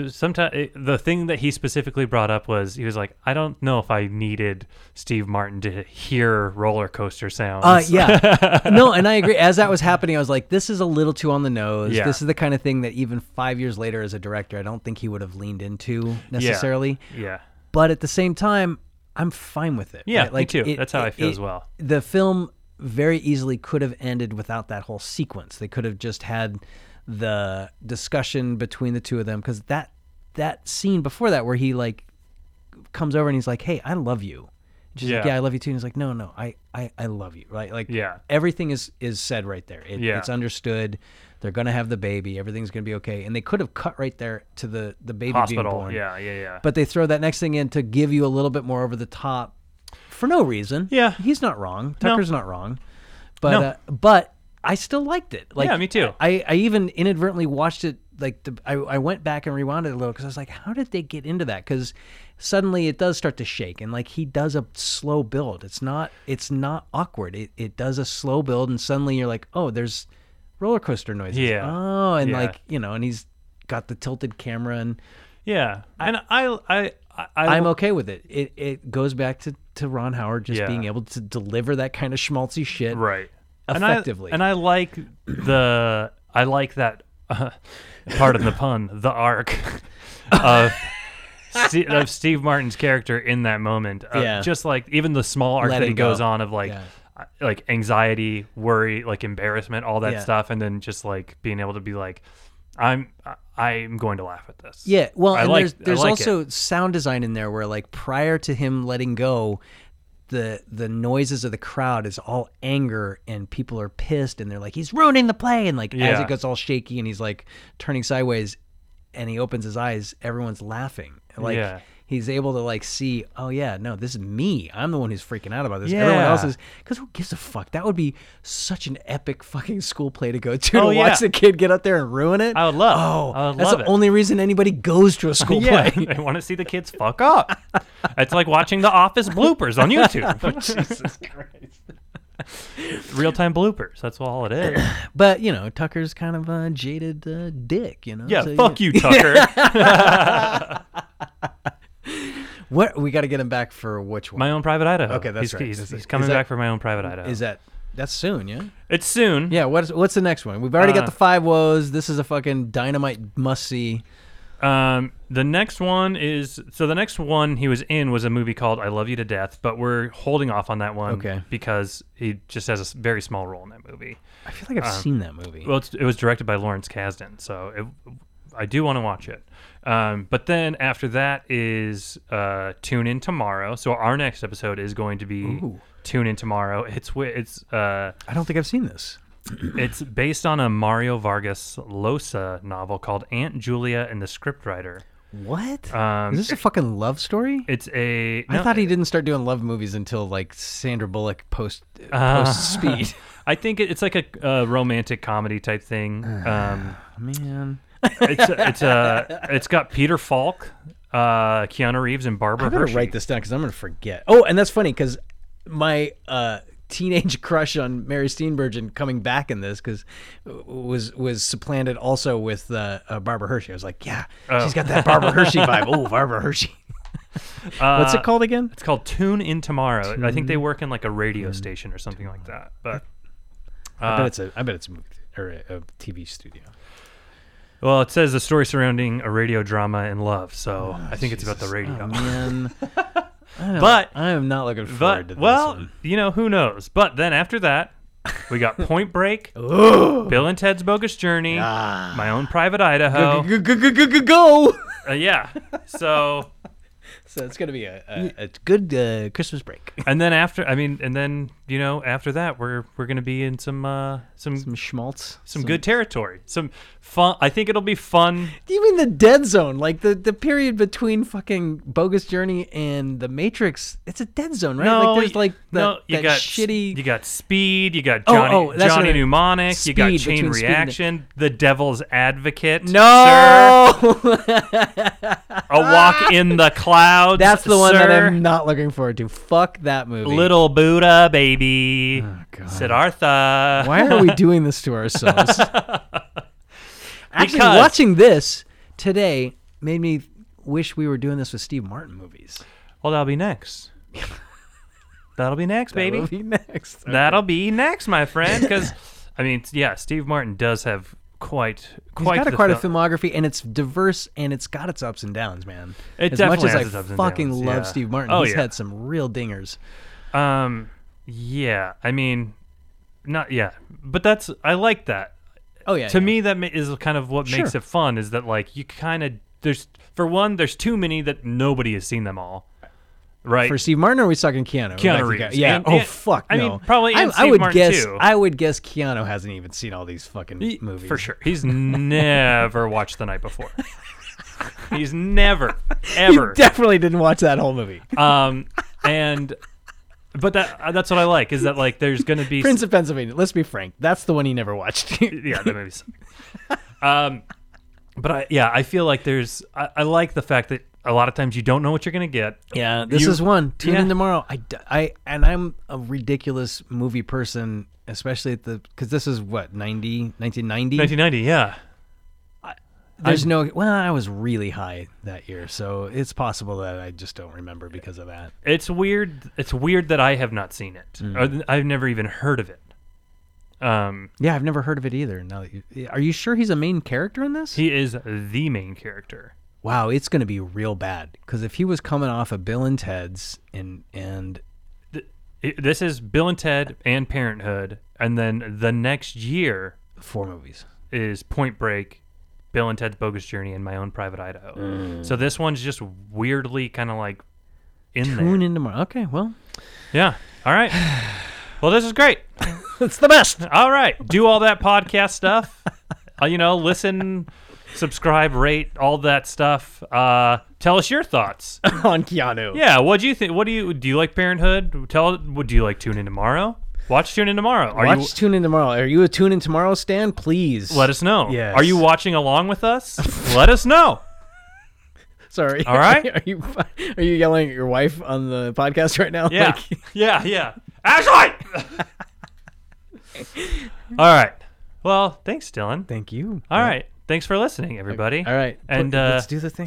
sometimes the thing that he specifically brought up was he was like, I don't know if I needed Steve Martin to hear roller coaster sounds. Uh, yeah. no, and I agree. As that was happening, I was like, this is a little too on the nose. Yeah. This is the kind of thing that even five years later as a director, I don't think he would have leaned into necessarily. yeah, But at the same time, I'm fine with it. Yeah, right? me too. That's how I feel as well. The film very easily could have ended without that whole sequence. They could have just had the discussion between the two of them because that that scene before that where he like comes over and he's like, "Hey, I love you." And she's like, Yeah. "Yeah, I love you too." And he's like, "No, no, I, I, I love you." Right? Like, Yeah. everything is is said right there. It, Yeah. It's understood. They're gonna have the baby. Everything's gonna be okay. And they could have cut right there to the the baby being born. Yeah, yeah, yeah. But they throw that next thing in to give you a little bit more over the top for no reason. Yeah. he's not wrong. Tucker's not wrong. But No. uh, but I still liked it. Like Yeah, me too. I, I even inadvertently watched it. Like the, I I went back and rewound it a little because I was like, how did they get into that? Because suddenly it does start to shake and like he does a slow build. It's not it's not awkward. It it does a slow build and suddenly you're like, oh, there's roller coaster noises. Yeah. Oh, and Yeah. like you know, and he's got the tilted camera and yeah, and I, I, I, I'm okay with it. It it goes back to, to Ron Howard just Yeah. being able to deliver that kind of schmaltzy shit. right effectively. and I, and I like the I like that uh, pardon the pun the arc of Ste of Steve Martin's character in that moment of Yeah. just like even the small arc that Letting he goes go. on of like Yeah. uh, like anxiety worry like embarrassment all that Yeah. stuff and then just like being able to be like I'm I'm going to laugh at this. Yeah, well, I and like- there's there's like also sound design in there where like prior to him letting go, the the noises of the crowd is all anger and people are pissed and they're like he's ruining the play. And like as it gets all shaky and he's like turning sideways and he opens his eyes, everyone's laughing. Like Yeah. He's able to like see, oh yeah, no, this is me. I'm the one who's freaking out about this. Everyone else is because who gives a fuck? That would be such an epic fucking school play to go to Oh, to yeah. watch the kid get up there and ruin it. I would love- Oh, I would that's love the it. only reason anybody goes to a school yeah, play. they want to see the kids fuck up. it's like watching the Office bloopers on YouTube. Jesus Christ. Real time bloopers. That's all it is. But you know, Tucker's kind of a jaded uh, dick. You know. Yeah, So, fuck you, Tucker. What we got to get him back for which one? my own private Idaho. Okay, that's he's, right. He's, he's coming that- back for my own private Idaho. Is that that's soon? Yeah. it's soon. Yeah. What's what's the next one? We've already Uh, got the five woes. This is a fucking dynamite must see. Um, the next one is so the next one he was in was a movie called I Love You to Death, but we're holding off on that one Okay. because he just has a very small role in that movie. I feel like I've seen that movie. Um, Well, it's, it was directed by Lawrence Kasdan, so it, I do want to watch it. Um, but then after that is uh, Tune In Tomorrow. So our next episode is going to be Ooh. Tune In Tomorrow. It's it's uh, I don't think I've seen this. it's based on a Mario Vargas Llosa novel called Aunt Julia and the Scriptwriter. What? Um, is this a fucking love story? It's a I no, thought he didn't start doing love movies until like Sandra Bullock post Uh, post Speed. I think it, it's like a, a romantic comedy type thing. Um, Man, it's it's uh, it's got Peter Falk, uh, Keanu Reeves, and Barbara I better Hershey. write this down because I'm gonna forget. Oh, and that's funny because my uh, teenage crush on Mary Steenburgen coming back in this because was was supplanted also with uh, uh, Barbara Hershey. I was like, yeah, she's got that Barbara Hershey vibe. Oh, Barbara Hershey. What's Uh, it called again? It's called Tune In Tomorrow. I think they work in like a radio station or something like that. But I uh, bet it's a I bet it's a movie or a, a TV studio. Well, it says the story surrounding a radio drama and love. So I think it's about the radio. Oh. I But- I am not looking forward to But this well, one. you know who knows. But then after that, we got Point Break, Bill and Ted's Bogus Journey, Ah. My Own Private Idaho. Go, go, go, go, go. Uh, yeah. So So it's gonna be a, a, a good uh, Christmas break. and then after, I mean, and then you know after that, we're we're gonna be in some uh, some Some schmaltz. some good territory. Some fun. I think it'll be fun. Do you mean the dead zone? Like the, the period between fucking Bogus Journey and The Matrix? It's a dead zone, right? No, like there's like the, no, you that got shitty. You got Speed. You got Oh, Johnny oh, that's Johnny I- Mnemonic. You got Chain Speed and- Reaction. The Devil's Advocate. sir. no, A Walk in the Clouds. that's the one that. I'm not looking forward to. Fuck that movie. Little Buddha baby. Oh, God. Siddhartha. Why are we doing this to ourselves? Actually, Because- watching this today made me wish we were doing this with Steve Martin movies. Well, that'll be next. That'll be next, baby. That'll be next. That'll be next, my friend. Because, I mean, yeah, Steve Martin does have quite He's quite got a, quite a filmography, and it's diverse, and it's got its ups and downs, man. It as much as has I its ups and fucking downs, love yeah. Steve Martin, Oh, he's yeah. had some real dingers. Um, yeah, I mean, not yeah, but that's I like that. Oh yeah, to yeah. me, that ma- is kind of what makes Sure. it fun. Is that like you kind of there's for one, there's too many that nobody has seen them all, right? for Steve Martin, or are we talking Keanu? Keanu Like, Reeves. Yeah. And- oh and- fuck. I no. mean, probably I, and I Steve would Martin, guess. too. I would guess Keanu hasn't even seen all these fucking He- movies for sure. He's never watched the night before. He's never ever. He definitely didn't watch that whole movie. um, and but that uh, that's what I like is that like there's gonna be Prince of Pennsylvania. Let's be frank. That's the one he never watched. yeah, that movie's. um, but I yeah, I feel like there's I, I like the fact that a lot of times you don't know what you're gonna get. Yeah, this You- is one. Tune yeah. in tomorrow. I, I and I'm a ridiculous movie person, especially at the because this is what 90, 1990. 1990, yeah. There's no. Well, I was really high that year, so it's possible that I just don't remember because of that. It's weird. It's weird that I have not seen it. Mm. I've never even heard of it. Um, Yeah, I've never heard of it either. Now, that you, are you sure he's a main character in this? he is the main character. wow, it's going to be real bad because if he was coming off of Bill and Ted's and and It- this is Bill and Ted and Parenthood, and then the next year four movies. is Point Break, Bill and Ted's Bogus Journey, and My Own Private Idaho. So this one's just weirdly kind of like in Tune there. in tomorrow. Okay, well, Yeah. All right. Well, this is great. it's the best All right. Do all that podcast stuff. Uh, you know, listen, subscribe, rate, all that stuff. Uh, tell us your thoughts. on Keanu. Yeah. What do you think? What do you do? You like Parenthood? Tell. What do you like? Tune in tomorrow. Watch tune in tomorrow. Are Watch you, tune in tomorrow. Are you a tune in tomorrow, Stan? Please let us know. Yes. Are you watching along with us? let us know. Sorry. All right. Are you are you yelling at your wife on the podcast right now? Yeah. Like, yeah. Yeah. Ashley. All right. Well, thanks, Dylan. Thank you. All yeah. right. Thanks for listening, everybody. All right. And uh, let's do the thing.